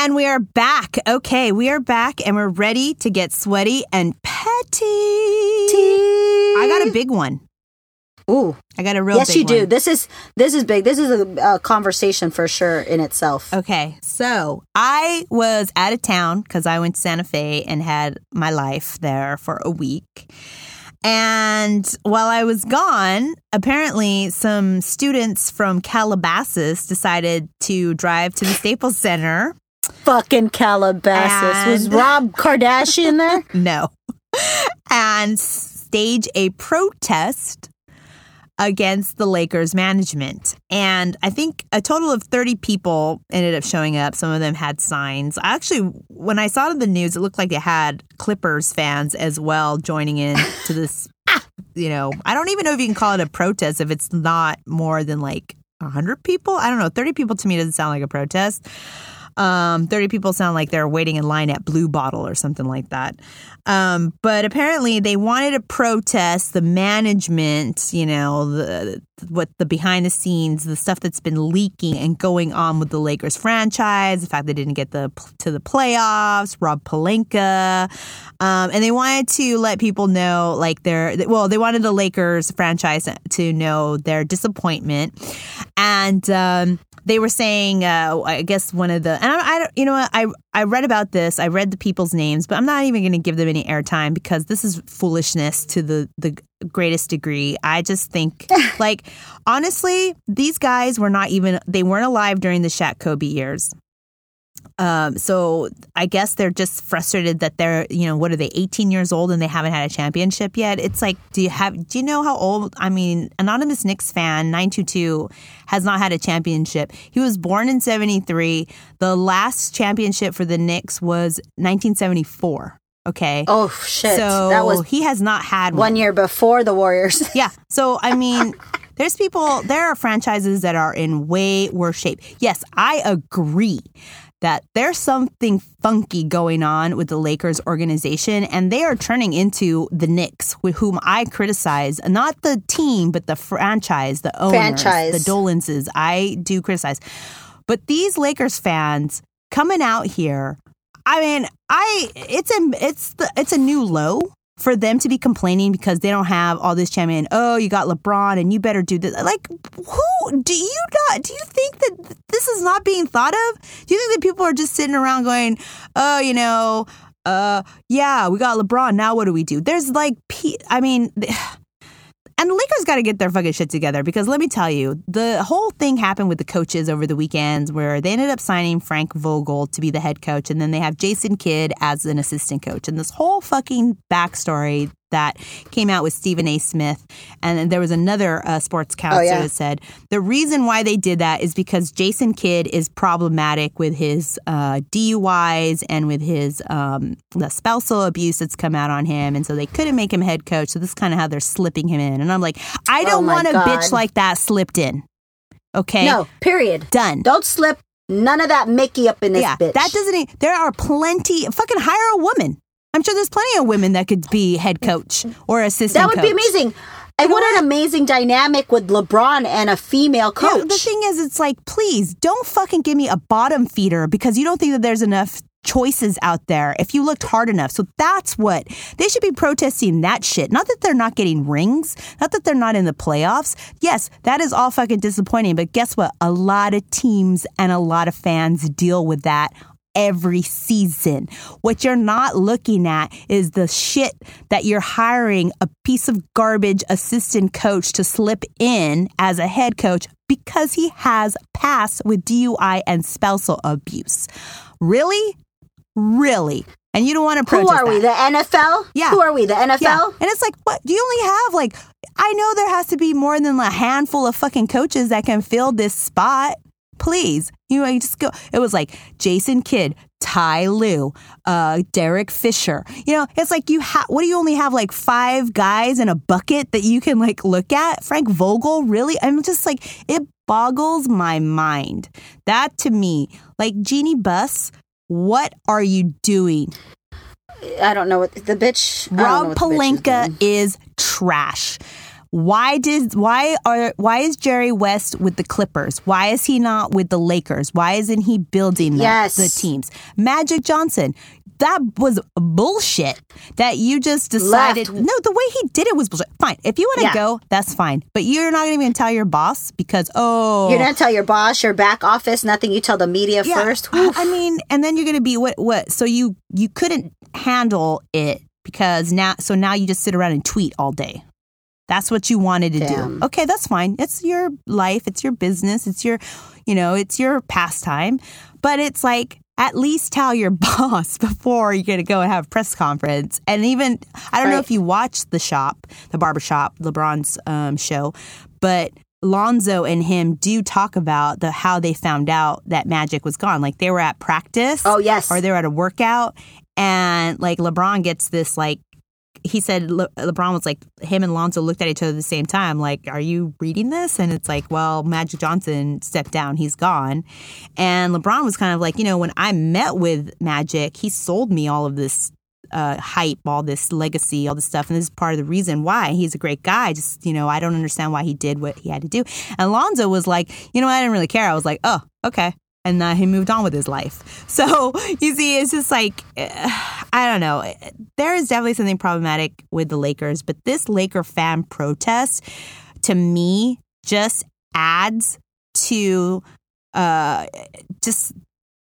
And we are back. Okay, we are back and we're ready to get sweaty and petty. I got a big one. Ooh, I got a real yes, you do. one. This is this is big. This is a, a conversation for sure in itself. Okay, so I was out of town because I went to Santa Fe and had my life there for a week. And while I was gone, apparently some students from Calabasas decided to drive to the Staples Center. Fucking Calabasas. Was Rob Kardashian there? No. and stage a protest against the Lakers management. And I think a total of 30 people ended up showing up. Some of them had signs. I actually, when I saw it in the news, it looked like they had Clippers fans as well joining in to this. You know, I don't even know if you can call it a protest if it's not more than like 100 people. I don't know. 30 people to me doesn't sound like a protest. Um, 30 people sound like they're waiting in line at Blue Bottle or something like that. Um, but apparently they wanted to protest the management, you know, the what the behind the scenes, the stuff that's been leaking and going on with the Lakers franchise, the fact they didn't get the to the playoffs, Rob Pelinka, um, and they wanted to let people know, like their well, they wanted the Lakers franchise to know their disappointment, and um, they were saying, uh, I guess one of the, and I, I you know what, I I read about this, I read the people's names, but I'm not even going to give them any airtime because this is foolishness to the the greatest degree. I just think, like, honestly, these guys were not even, they weren't alive during the Shaq Kobe years. Um, so I guess they're just frustrated that they're, you know, what are they, 18 years old and they haven't had a championship yet? It's like, do you have, do you know how old? I mean, Anonymous Knicks fan 922 has not had a championship. He was born in 73. The last championship for the Knicks was 1974. Okay. Oh shit. so that was he has not had one. one year before the Warriors. Yeah. So, I mean, there's people, there are franchises that are in way worse shape. Yes, I agree that there's something funky going on with the Lakers organization, and they are turning into the Knicks, with whom I criticize, not the team, but the franchise, the owners, Franchise. the Dolanses. I do criticize. But these Lakers fans coming out here, I mean, I it's a it's the it's a new low for them to be complaining because they don't have all this champion. Oh, you got LeBron and you better do this. Like, who do you not? Do you think that this is not being thought of? Do you think that people are just sitting around going, oh, you know, uh, yeah, we got LeBron. Now what do we do? There's like, I mean. And the Lakers got to get their fucking shit together because let me tell you, the whole thing happened with the coaches over the weekends where they ended up signing Frank Vogel to be the head coach, and then they have Jason Kidd as an assistant coach. And this whole fucking backstory that came out with Stephen A. Smith, and then there was another uh, sports counsel yeah. that said the reason why they did that is because Jason Kidd is problematic with his uh, DUIs and with his um, the spousal abuse that's come out on him, and so they couldn't make him head coach. So this is kind of how they're slipping him in. And I'm like, I Oh don't my want a God. bitch like that slipped in. Okay, No, period. done. Don't slip none of that Mickey up in this yeah, bitch. that doesn't. There are plenty. Fucking hire a woman. I'm sure there's plenty of women that could be head coach or assistant. That would be amazing. And what an amazing dynamic with LeBron and a female Yeah, coach. the thing is, it's like, please don't fucking give me a bottom feeder because you don't think that there's enough choices out there if you looked hard enough. So that's what they should be protesting that shit. Not that they're not getting rings, not that they're not in the playoffs. Yes, that is all fucking disappointing, but guess what? A lot of teams and a lot of fans deal with that every season. What you're not looking at is the shit that you're hiring a piece of garbage assistant coach to slip in as a head coach because he has passed with DUI and spousal abuse. Really? Really? And you don't want to Who protest are we? that. The NFL? Yeah. Who are we? The NFL? Yeah. And it's like, what? Do you only have like, I know there has to be more than a handful of fucking coaches that can fill this spot. Please. You know, you just go. It was like Jason Kidd, Ty Lue, uh, Derek Fisher. You know, it's like you have, what do you only have like five guys in a bucket that you can like look at? Frank Vogel, really? I'm just like, it boggles my mind. That to me, like Jeanie Buss, what are you doing? I don't know what the bitch. I don't know Rob what the bitch is Pelinka is trash. Why did why are why is Jerry West with the Clippers? Why is he not with the Lakers? Why isn't he building the, Yes. the teams? Magic Johnson. That was bullshit. That you just decided. Left. No, the way he did it was bullshit. Fine, if you want to Yeah. go, that's fine. But you're not even going to tell your boss because oh, You're gonna tell your boss, your back office, nothing. You tell the media yeah. first. I- I mean, and then you're going to be what? What? So you you couldn't handle it because now. So now you just sit around and tweet all day. That's what you wanted to Damn. do. Okay, that's fine. It's your life. It's your business. It's your, you know, it's your pastime. But it's like at least tell your boss before you're going to go and have a press conference. And even I don't know if you watched the shop, the barbershop, LeBron's um, show, but Lonzo and him do talk about the how they found out that Magic was gone. Like they were at practice. Oh, yes. Or they were at a workout and like LeBron gets this like he said Le- LeBron was like him and Lonzo looked at each other at the same time like are you reading this and it's like well Magic Johnson stepped down he's gone and LeBron was kind of like you know when I met with Magic he sold me all of this uh, hype, all this legacy, all this stuff. And this is part of the reason why he's a great guy. Just, you know, I don't understand why he did what he had to do. And Lonzo was like, you know, I didn't really care. I was like, oh, okay. And uh, he moved on with his life. So you see, it's just like, eh, I don't know. There is definitely something problematic with the Lakers, but this Laker fan protest to me just adds to uh, just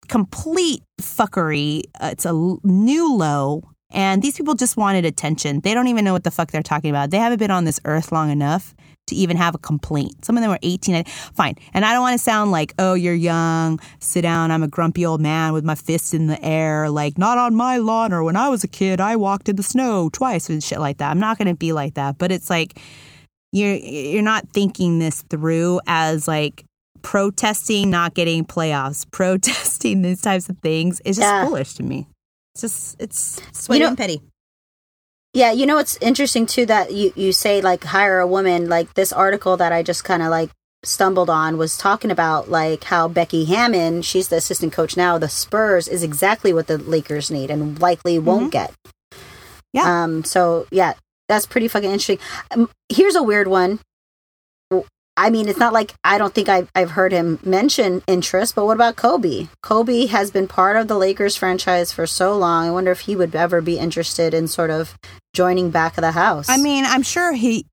complete fuckery. Uh, it's a new low. And these people just wanted attention. They don't even know what the fuck they're talking about. They haven't been on this earth long enough to even have a complaint. Some of them were 18. Fine. And I don't want to sound like, oh, you're young, sit down, I'm a grumpy old man with my fists in the air, like, not on my lawn, or when I was a kid, I walked in the snow twice and shit like that. I'm not going to be like that. But it's like, you're, you're not thinking this through as like, protesting not getting playoffs, protesting these types of things is just Yeah. foolish to me. It's just it's sweaty You know- and petty. Yeah, you know it's interesting too that you you say like hire a woman. Like this article that I just kind of like stumbled on was talking about like how Becky Hammon, she's the assistant coach now, the Spurs is exactly what the Lakers need and likely won't get. Yeah. Um. So yeah, that's pretty fucking interesting. Um, here's a weird one. I mean, it's not like I don't think I've, I've heard him mention interest, but what about Kobe? Kobe has been part of the Lakers franchise for so long. I wonder if he would ever be interested in sort of joining back of the house. I mean, I'm sure he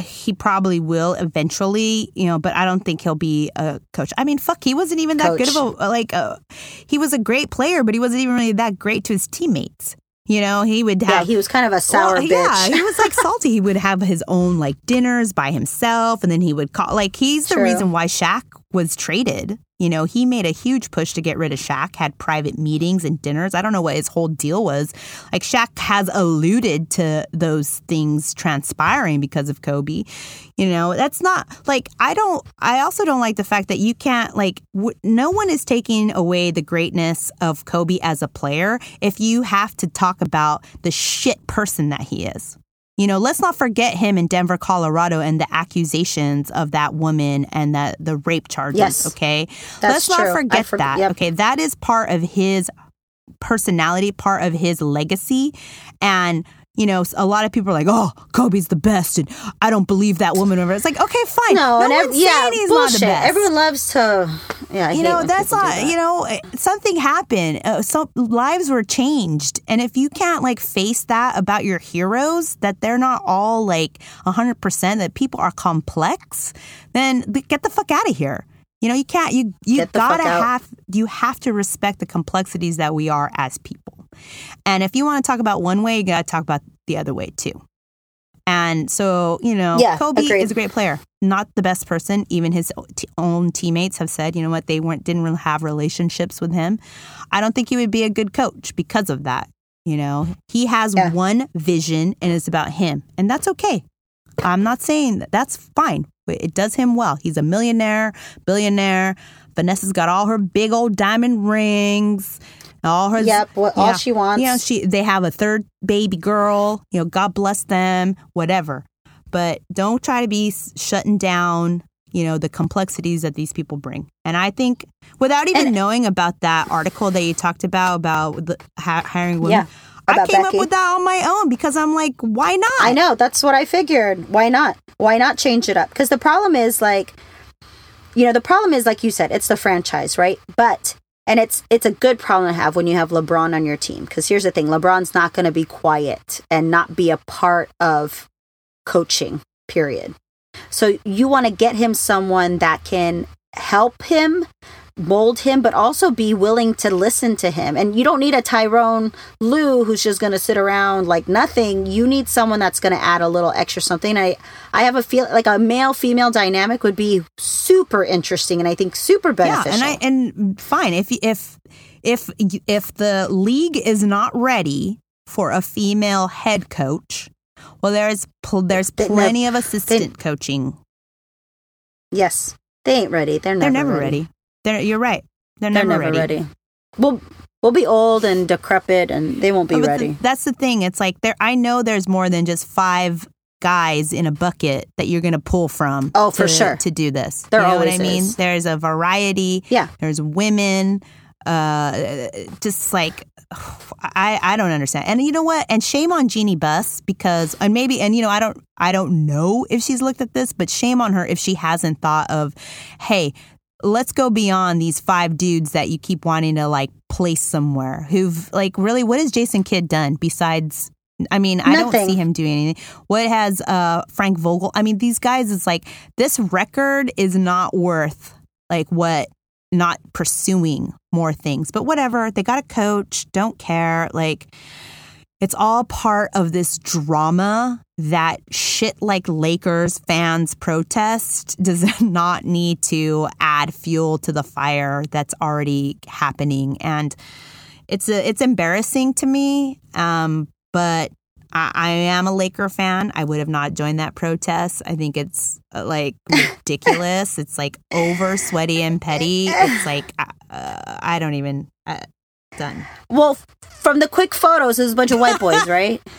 he probably will eventually, you know, but I don't think he'll be a coach. I mean, fuck, he wasn't even that good of a like a he was a great player, but he wasn't even really that great to his teammates. You know, he would have yeah, he was kind of a sour Well, bitch. Yeah, he was like salty. He would have his own like dinners by himself, and then he would call. Like he's the reason why Shaq was traded. You know, he made a huge push to get rid of Shaq. Had private meetings and dinners. I don't know what his whole deal was. Like Shaq has alluded to those things transpiring because of Kobe. You know, that's not like I don't. I also don't like the fact that you can't like. W- no one is taking away the greatness of Kobe as a player if you have to talk about the shit person that he is. You know, let's not forget him in Denver, Colorado, and the accusations of that woman and that the rape charges. Yes. okay, let's not true. Forget forg- that. yep. Okay, that is part of his personality, part of his legacy, and. You know, a lot of people are like, "Oh, Kobe's the best," and I don't believe that woman. Over, it's like, okay, fine. no, and ev- yeah, he's bullshit. not the best. Everyone loves to Yeah, I you know that's not that. you know eh, something happened uh, some lives were changed and if you can't like face that about your heroes that they're not all like 100% that people are complex then get the fuck out of here you know you can't you you Get the fuck gotta have you have to respect the complexities that we are as people and if you want to talk about one way you gotta talk about the other way too and so, you know, Yeah, Kobe agreed. is a great player. Not the best person. Even his t- own teammates have said, you know what, they weren't didn't really have relationships with him. I don't think he would be a good coach because of that. You know, he has Yeah. one vision and it's about him, and that's okay. I'm not saying that that's fine. It does him well. He's a millionaire, billionaire. Vanessa's got all her big old diamond rings, all her Yep, what, all yeah. she wants. Yeah, she they have a third baby girl. You know, God bless them, whatever. But don't try to be shutting down, you know, the complexities that these people bring. And I think without even And- knowing about that article that you talked about about the, hi- hiring women, Yeah, I came Becky. up with that on my own because I'm like, why not? I know. That's what I figured. Why not? Why not change it up? Because the problem is like, you know, the problem is like you said, it's the franchise, right? But and it's it's a good problem to have when you have LeBron on your team. Because here's the thing: LeBron's not going to be quiet and not be a part of coaching. Period. So you want to get him someone that can help him mold him but also be willing to listen to him. And you don't need a Tyronn Lue who's just going to sit around like nothing. You need someone that's going to add a little extra something. I I have a feel like a male female dynamic would be super interesting and I think super beneficial Yeah, and I and fine if if if if the league is not ready for a female head coach, well, there's pl- there's plenty of assistant coaching. yes they ain't ready. They're never, They're never ready. They're you're right. They're, they're never, never ready. ready. we'll we'll be old and decrepit and they won't be the- ready that's the thing. It's like there. I know there's more than just five guys in a bucket that you're going to pull from. Oh, for sure. To do this, There you know what I mean? is. There's a variety. Yeah. There's women. Uh, just like I, I don't understand. And you know what? And shame on Jeanie Buss because, and maybe, and you know, I don't, I don't know if she's looked at this, but shame on her if she hasn't thought of, hey, let's go beyond these five dudes that you keep wanting to like place somewhere. Who've like really, what has Jason Kidd done besides? I mean, I don't see him doing anything. What has uh, Frank Vogel? I mean, these guys. It's like this record is not worth like what not pursuing more things. But whatever, they got a coach, don't care. Like it's all part of this drama that shit like Lakers fans protest does not need to add fuel to the fire that's already happening. And it's a, it's embarrassing to me. Um, but I, I am a Laker fan. I would have not joined that protest. I think it's uh, like ridiculous. it's like over sweaty and petty. It's like uh, uh, I don't even uh, done. Well, from the quick photos, it was a bunch of white boys, right?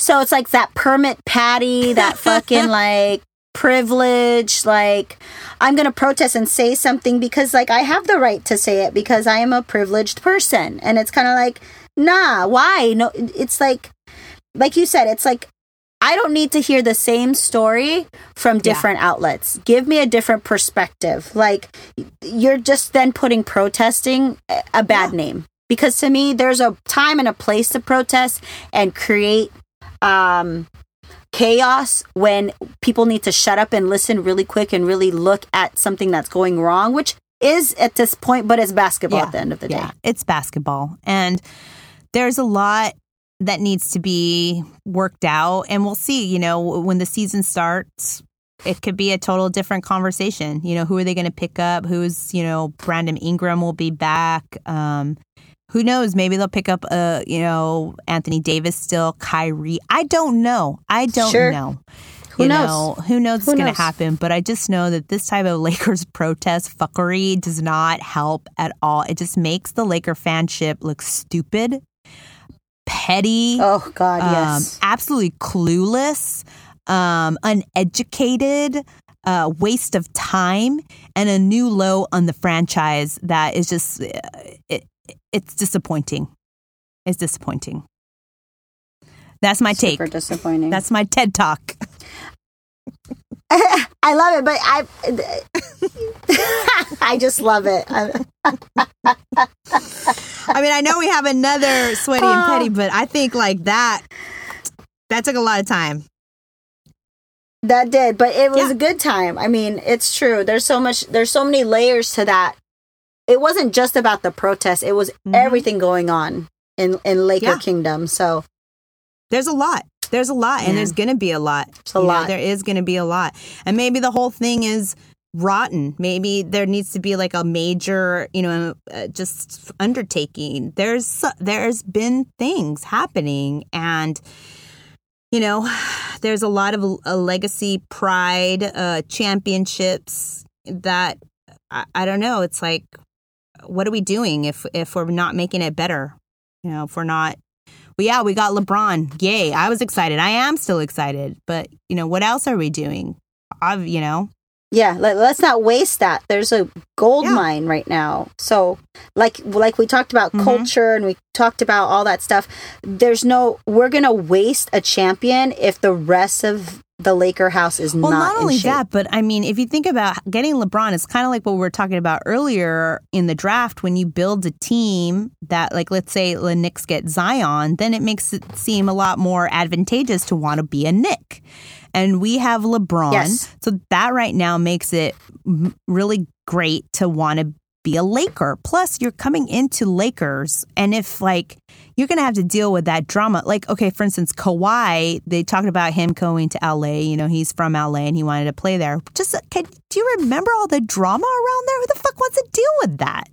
So it's like that permit patty, that fucking like privilege, like I'm gonna protest and say something because like I have the right to say it because I am a privileged person. And it's kinda like, nah, why? No it's like like you said, it's like I don't need to hear the same story from different outlets. Give me a different perspective. Like you're just then putting protesting a- bad name. Because to me there's a time and a place to protest and create um chaos when people need to shut up and listen really quick and really look at something that's going wrong which is at this point but it's basketball at the end of the yeah, day. It's basketball, and there's a lot that needs to be worked out, and we'll see. You know, when the season starts, it could be a total different conversation. You know, who are they going to pick up? Who's you know, Brandon Ingram will be back. Um, who knows? Maybe they'll pick up, uh, you know, Anthony Davis still, Kyrie. I don't know. I don't Sure. know. Who you knows? know, who knows what's going to happen? But I just know that this type of Lakers protest fuckery does not help at all. It just makes the Laker fanship look stupid, petty, oh god um, yes absolutely clueless, um, uneducated, uh, waste of time, and a new low on the franchise that is just uh, it, it's disappointing. It's disappointing. That's my take. super disappointing That's my TED talk. I love it, but I I just love it. I, mean, I know we have another sweaty and petty, but I think like that that took a lot of time. that did, but it was Yeah. a good time. I mean, it's true. There's so much. There's so many layers to that. It wasn't just about the protest. It was Mhm. everything going on in in Laker Yeah. Kingdom. So There's a lot. There's a lot, and there's going to be a lot. It's a You know, there is going to be a lot, and maybe the whole thing is rotten. Maybe there needs to be like a major, you know, uh, just undertaking. There's there's been things happening, and you know, there's a lot of uh, legacy pride, uh, championships that I, I don't know. It's like, what are we doing if if we're not making it better? You know, if we're not well, yeah, we got LeBron. Yay. I was excited. I am still excited. But, you know, what else are we doing? I've, you know, yeah, let, let's not waste that. There's a gold Yeah. mine right now. So like like we talked about Mhm. culture and we talked about all that stuff. There's no we're gonna waste a champion if the rest of the Laker house is well, not, not, only that, but I mean, if you think about getting LeBron, it's kind of like what we were talking about earlier in the draft. When you build a team that, like, let's say the Knicks get Zion, then it makes it seem a lot more advantageous to want to be a Knick. And we have LeBron. Yes. So that right now makes it really great to want to be a Laker. Plus, you're coming into Lakers, and if like you're gonna have to deal with that drama, like okay, for instance, Kawhi, they talked about him going to LA. You know, he's from LA and he wanted to play there. Just can, do you remember all the drama around there? Who the fuck wants to deal with that?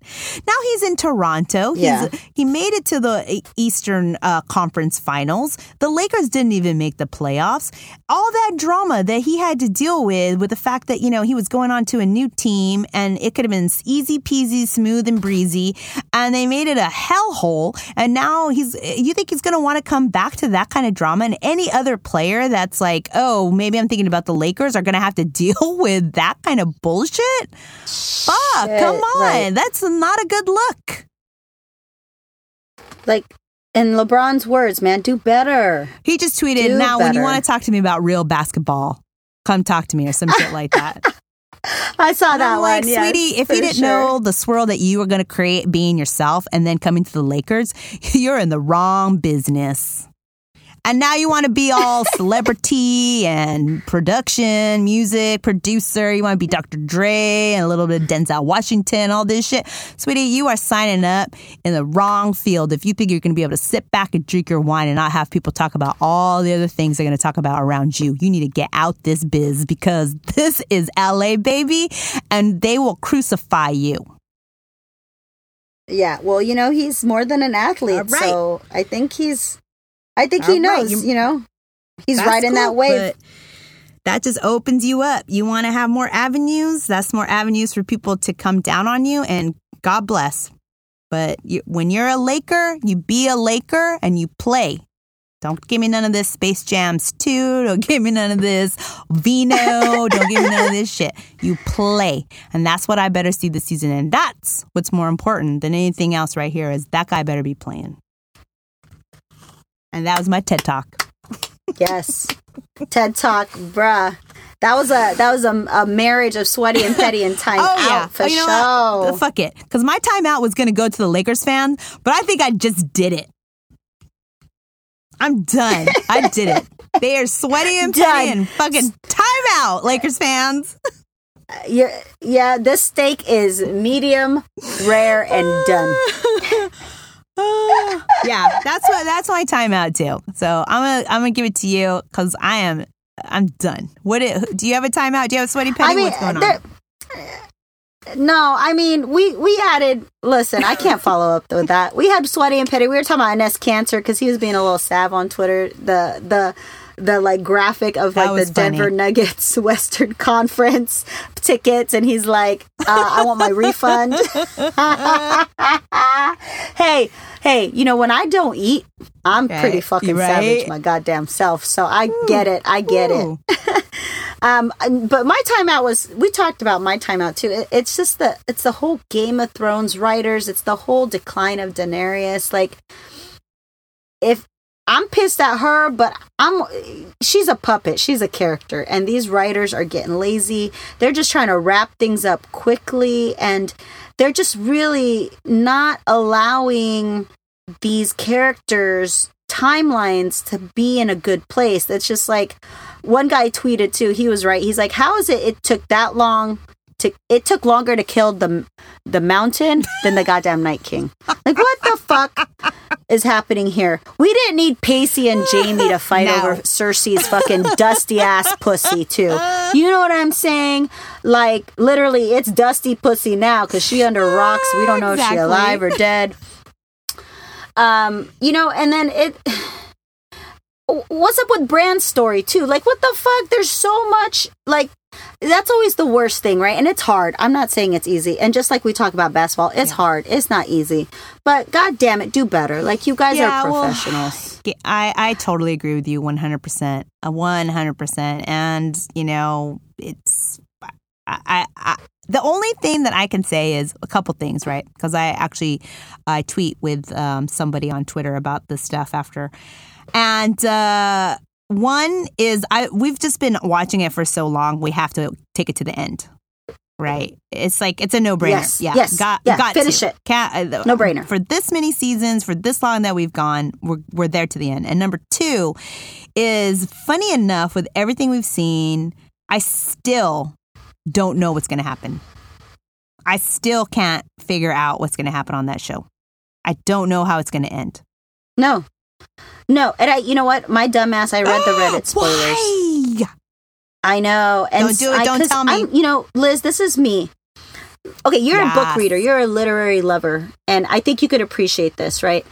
Now he's in Toronto. He's, Yeah. he made it to the E, Eastern uh, Conference Finals. The Lakers didn't even make the playoffs. All that drama that he had to deal with, with the fact that you know he was going on to a new team, and it could have been easy peasy, smooth and breezy, and they made it a hellhole. And now he's, you think he's going to want to come back to that kind of drama? And any other player that's like, oh, maybe I'm thinking about the Lakers are going to have to deal with that kind of bullshit. Fuck, Shit, come on, right. that's not a good look. like in LeBron's words, man, do better. He just tweeted, Do now when you want to talk to me about real basketball, come talk to me or some shit like that. I saw And that I'm like, one, yes, sweetie, if you didn't sure. know the swirl that you were going to create being yourself and then coming to the Lakers, you're in the wrong business. And now you want to be all celebrity and production, music, producer. You want to be Dr. Dre and a little bit of Denzel Washington, all this shit. Sweetie, you are signing up in the wrong field if you think you're going to be able to sit back and drink your wine and not have people talk about all the other things they're going to talk about around you. You need to get out this biz because this is LA, baby, and they will crucify you. Yeah, well, you know, he's more than an athlete, All right. so I think he's. I think he oh, right, knows. you- You, know, he's riding that cool, wave. but That just opens you up. You want to have more avenues? That's more avenues for people to come down on you, and God bless. But you, when you're a Laker, you be a Laker and you play. Don't give me none of this Space Jams 2. Don't give me none of this Vino. Don't give me none of this shit. You play. And that's what I better see this season. And that's what's more important than anything else right here is that guy better be playing. And that was my TED Talk. Yes, TED Talk, bruh. That was a that was a, a marriage of sweaty and petty and oh, time Oh yeah, for Oh, you know sure. Uh, fuck it, because my timeout was gonna go to the Lakers fans, but I think I just did it. I'm done. I did it. They are sweaty and petty Done. and fucking timeout, Lakers fans. Uh, yeah, yeah. This steak is medium, rare, and done. Yeah, that's what that's my timeout too. So I'm gonna I'm gonna give it to you because I am I'm done. What it, do you have a timeout? Do you have a sweaty petty? I mean, What's going on? no, I mean we we added. Listen, I can't follow up with that. We had sweaty and petty. We were talking about Enes Kanter because he was being a little sav on Twitter. The the the like graphic of like the Denver. Nuggets Western Conference tickets, and he's like, uh, "I want my refund." hey, hey, you know when I don't eat, I'm pretty fucking right? savage my goddamn self. So I get it. I get it. Um, but my timeout was we talked about my timeout too. It, it's just the it's the whole Game of Thrones writers. It's the whole decline of Daenerys. Like, if I'm pissed at her, but I'm she's a puppet. She's a character and these writers are getting lazy. They're just trying to wrap things up quickly and they're just really not allowing these characters timelines to be in a good place. It's just like one guy tweeted too. He was right. He's like, "How is it it took that long to it took longer to kill the the mountain than the goddamn Night King. Like what the fuck is happening here? We didn't need Pacey and Jaime to fight No. over Cersei's fucking dusty ass pussy too. You know what I'm saying? Like literally, it's dusty pussy now because she under rocks. We don't know if Exactly. she alive or dead. Um, you know, and then it. What's up with Bran's story too? Like, what the fuck? There's so much like that's always the worst thing, right? And it's hard. I'm not saying it's easy. And just like we talk about basketball, it's hard. It's not easy. But god damn it, do better. Like you guys Yeah, are well, professionals. Yeah, I, I totally agree with you 100%. A 100%. And, you know, it's. I, I, I the only thing that I can say is a couple things, right? Because I actually I tweet with um, somebody on Twitter about this stuff after, and uh, one is I we've just been watching it for so long we have to take it to the end, right? It's like it's a no brainer. Yes, yeah, yes, got yeah, got finish to. it. Can't, uh, No-brainer. for this many seasons, for this long that we've gone. We're we're there to the end. And number two is funny enough with everything we've seen, I still don't know what's going to happen. I still can't figure out what's going to happen on that show. I don't know how it's going to end. No. No. And I you know what? My dumbass, I read the Reddit spoilers. Why? I know. And Don't do it. I- Don't tell me. I'm, you know, Liz, this is me. Okay, you're a book reader. You're a literary lover, and I think you could appreciate this, right?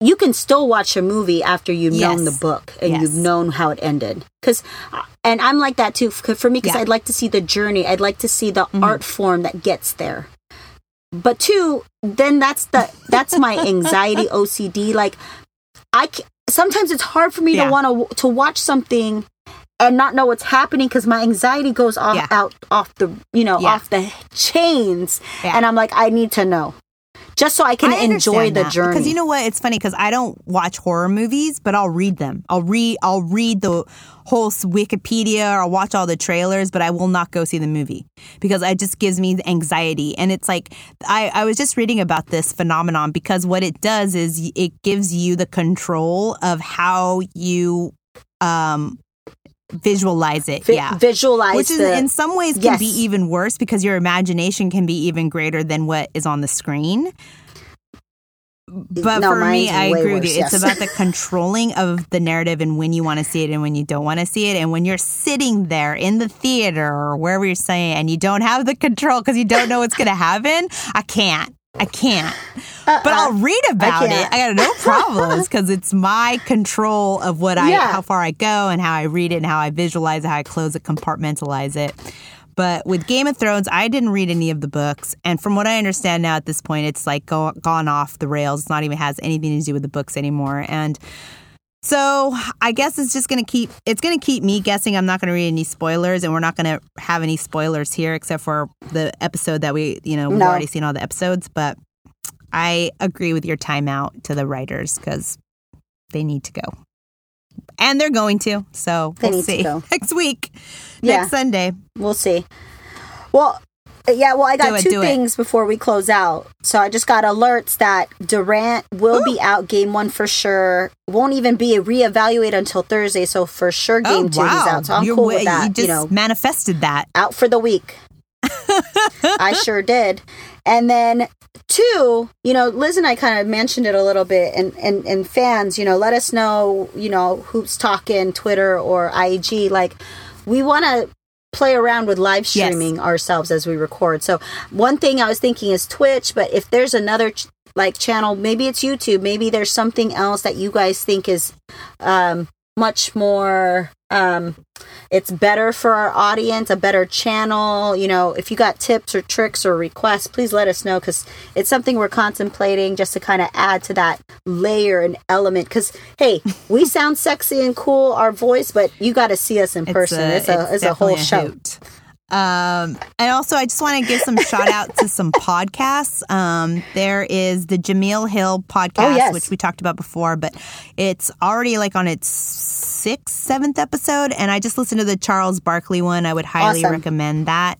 You can still watch a movie after you've known the book and Yes. you've known how it ended. Because, and I'm like that too. For me, because Yeah. Mm-hmm. I'd like to see the journey. I'd like to see the art form that gets there. But two, then that's the that's my anxiety OCD. Like, I ca- sometimes it's hard for me Yeah. to want to to watch something and not know what's happening because my anxiety goes off Yeah. out off the you know Yeah. off the chains and i'm like i need to know just so i can I enjoy the that. journey Because you know what? It's funny because I don't watch horror movies, but I'll read them. I'll read. I'll read the whole Wikipedia or I'll watch all the trailers, but I will not go see the movie because it just gives me anxiety. And it's like I, I was just reading about this phenomenon because what it does is it gives you the control of how you um visualize it. Vi- yeah. visualize it. Which is the, in some ways can be even worse because your imagination can be even greater than what is on the screen. But No, for me, I agree with worse, you. It's about the controlling of the narrative and when you want to see it and when you don't want to see it. And when you're sitting there in the theater or wherever you're saying and you don't have the control because you don't know what's going to happen, I can't. I can't. But I'll uh-uh. read about it. I got no problems because it's my control of what I, Yeah. how far I go and how I read it and how I visualize it, how I close it, compartmentalize it. But with Game of Thrones, I didn't read any of the books, and from what I understand now at this point, it's like go, gone off the rails. It's not even has anything to do with the books anymore, and so I guess it's just gonna keep it's gonna keep me guessing. I'm not gonna read any spoilers, and we're not gonna have any spoilers here except for the episode that we you know we've No. already seen all the episodes. But I agree with your timeout to the writers because they need to go, and they're going to. So They we'll see next week, Yeah. next Sunday. we'll see well yeah well i got it, two do it. things before we close out so i just got alerts that durant will be out game one for sure won't even be reevaluated until thursday so for sure oh, game two he's out so i'm Oh, You're cool with that You you, know manifested that. out for the week. I sure did. And then two, you know, Liz and I kind of mentioned it a little bit and, and, and fans, you know, let us know, you know, who's talking Twitter or IG. Like we want to play around with live Yes. streaming ourselves as we record. So one thing I was thinking is Twitch, but if there's another ch- like channel, maybe it's YouTube, maybe there's something else that you guys think is um much more um it's better for our audience a better channel you know if you got tips or tricks or requests please let us know because it's something we're contemplating just to kind of add to that layer and element because hey we sound sexy and cool our voice but you got to see us in person it's a, it's a, whole show. Um, and also, I just want to give some shout out to some podcasts. Um, there is the Jemele Hill podcast, Oh, yes. which we talked about before, but it's already like on its sixth, seventh episode. And I just listened to the Charles Barkley one. I would highly Awesome. recommend that.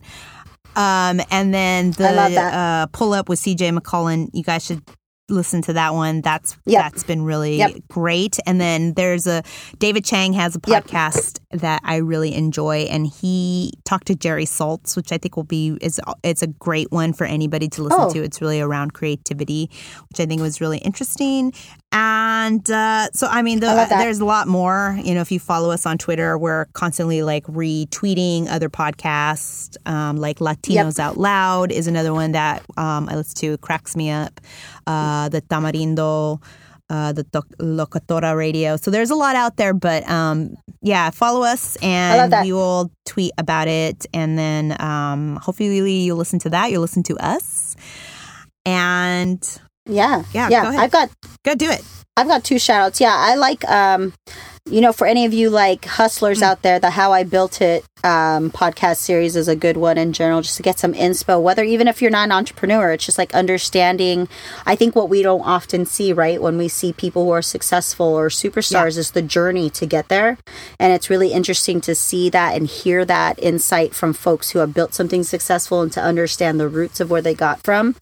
Um, and then the I love that. uh, pull up with CJ McCollum. You guys should listen to that one. That's Yep. that's been really Yep. great. And then there's a David Chang has a podcast that I really enjoy, and he talked to Jerry Saltz, which I think will be is it's a great one for anybody to listen Oh. to. It's really around creativity, which I think was really interesting. And uh, so, I mean, the, I there's a lot more. You know, if you follow us on Twitter, we're constantly like retweeting other podcasts, um, like Latinos Out Loud is another one that um, I listen to. Cracks me up. Uh, the Tamarindo. Uh, the Toc- Locatora Radio. So there's a lot out there, but um, yeah, follow us and we will tweet about it. And then um, hopefully you'll listen to that. You'll listen to us. And Yeah. Yeah, Yeah. go ahead. I've got go do it. I've got two shout outs. Yeah, I like um you know, for any of you like hustlers out there, the How I Built It um, podcast series is a good one in general, just to get some inspo. Whether even if you're not an entrepreneur, it's just like understanding. I think what we don't often see, right, when we see people who are successful or superstars, is the journey to get there, and it's really interesting to see that and hear that insight from folks who have built something successful and to understand the roots of where they got from.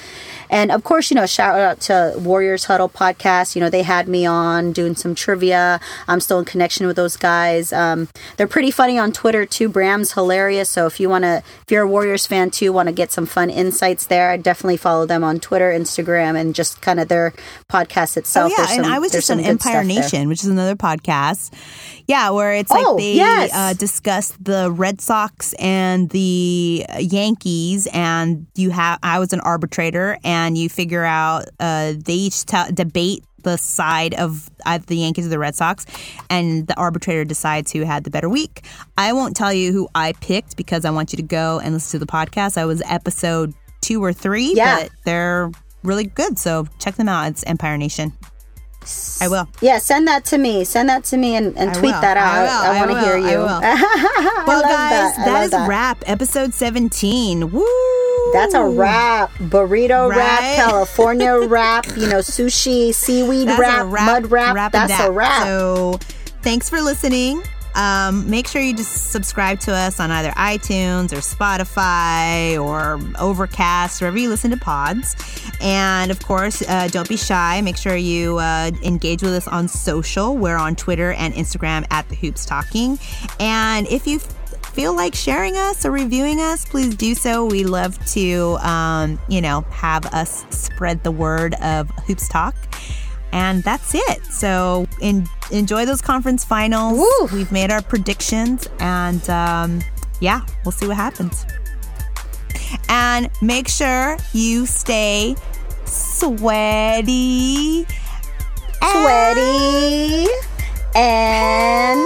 And of course, you know, shout out to Warriors Huddle podcast. You know, they had me on doing some trivia. I'm still in connection with those guys. Um, they're pretty funny on Twitter too. Bram's hilarious. So if you want to, if you're a Warriors fan too, want to get some fun insights there, I definitely follow them on Twitter, Instagram, and just kind of their podcast itself. Oh yeah, There's and I was just on Empire stuff there. Nation, which is another podcast. Yeah, where it's like Oh, they yes. uh, discuss the Red Sox and the Yankees, and you have I was an arbitrator, and you figure out uh, they each ta debate the side of either the Yankees or the Red Sox, and the arbitrator decides who had the better week. I won't tell you who I picked because I want you to go and listen to the podcast. I was episode two or three, Yeah. but they're really good. So check them out. It's Empire Nation. I will. Yeah, send that to me. Send that to me and, and tweet will. that out. I. I, I want to hear you. Well, guys, that. That is that. wrap. Episode 17. Woo! That's a wrap. Burrito Right? wrap, California wrap, you know, sushi, seaweed a wrap, mud wrap. wrap That's a wrap. So, thanks for listening. Um, make sure you just subscribe to us on either iTunes or Spotify or Overcast, wherever you listen to pods. And of course, uh, don't be shy. Make sure you uh, engage with us on social. We're on Twitter and Instagram at the Hoops Talking. And if you feel like sharing us or reviewing us, please do so. We love to, um, you know, have us spread the word of Hoops Talk. And that's it. So in, enjoy those conference finals. Woo. We've made our predictions, and um, yeah, we'll see what happens. And make sure you stay sweaty. Sweaty and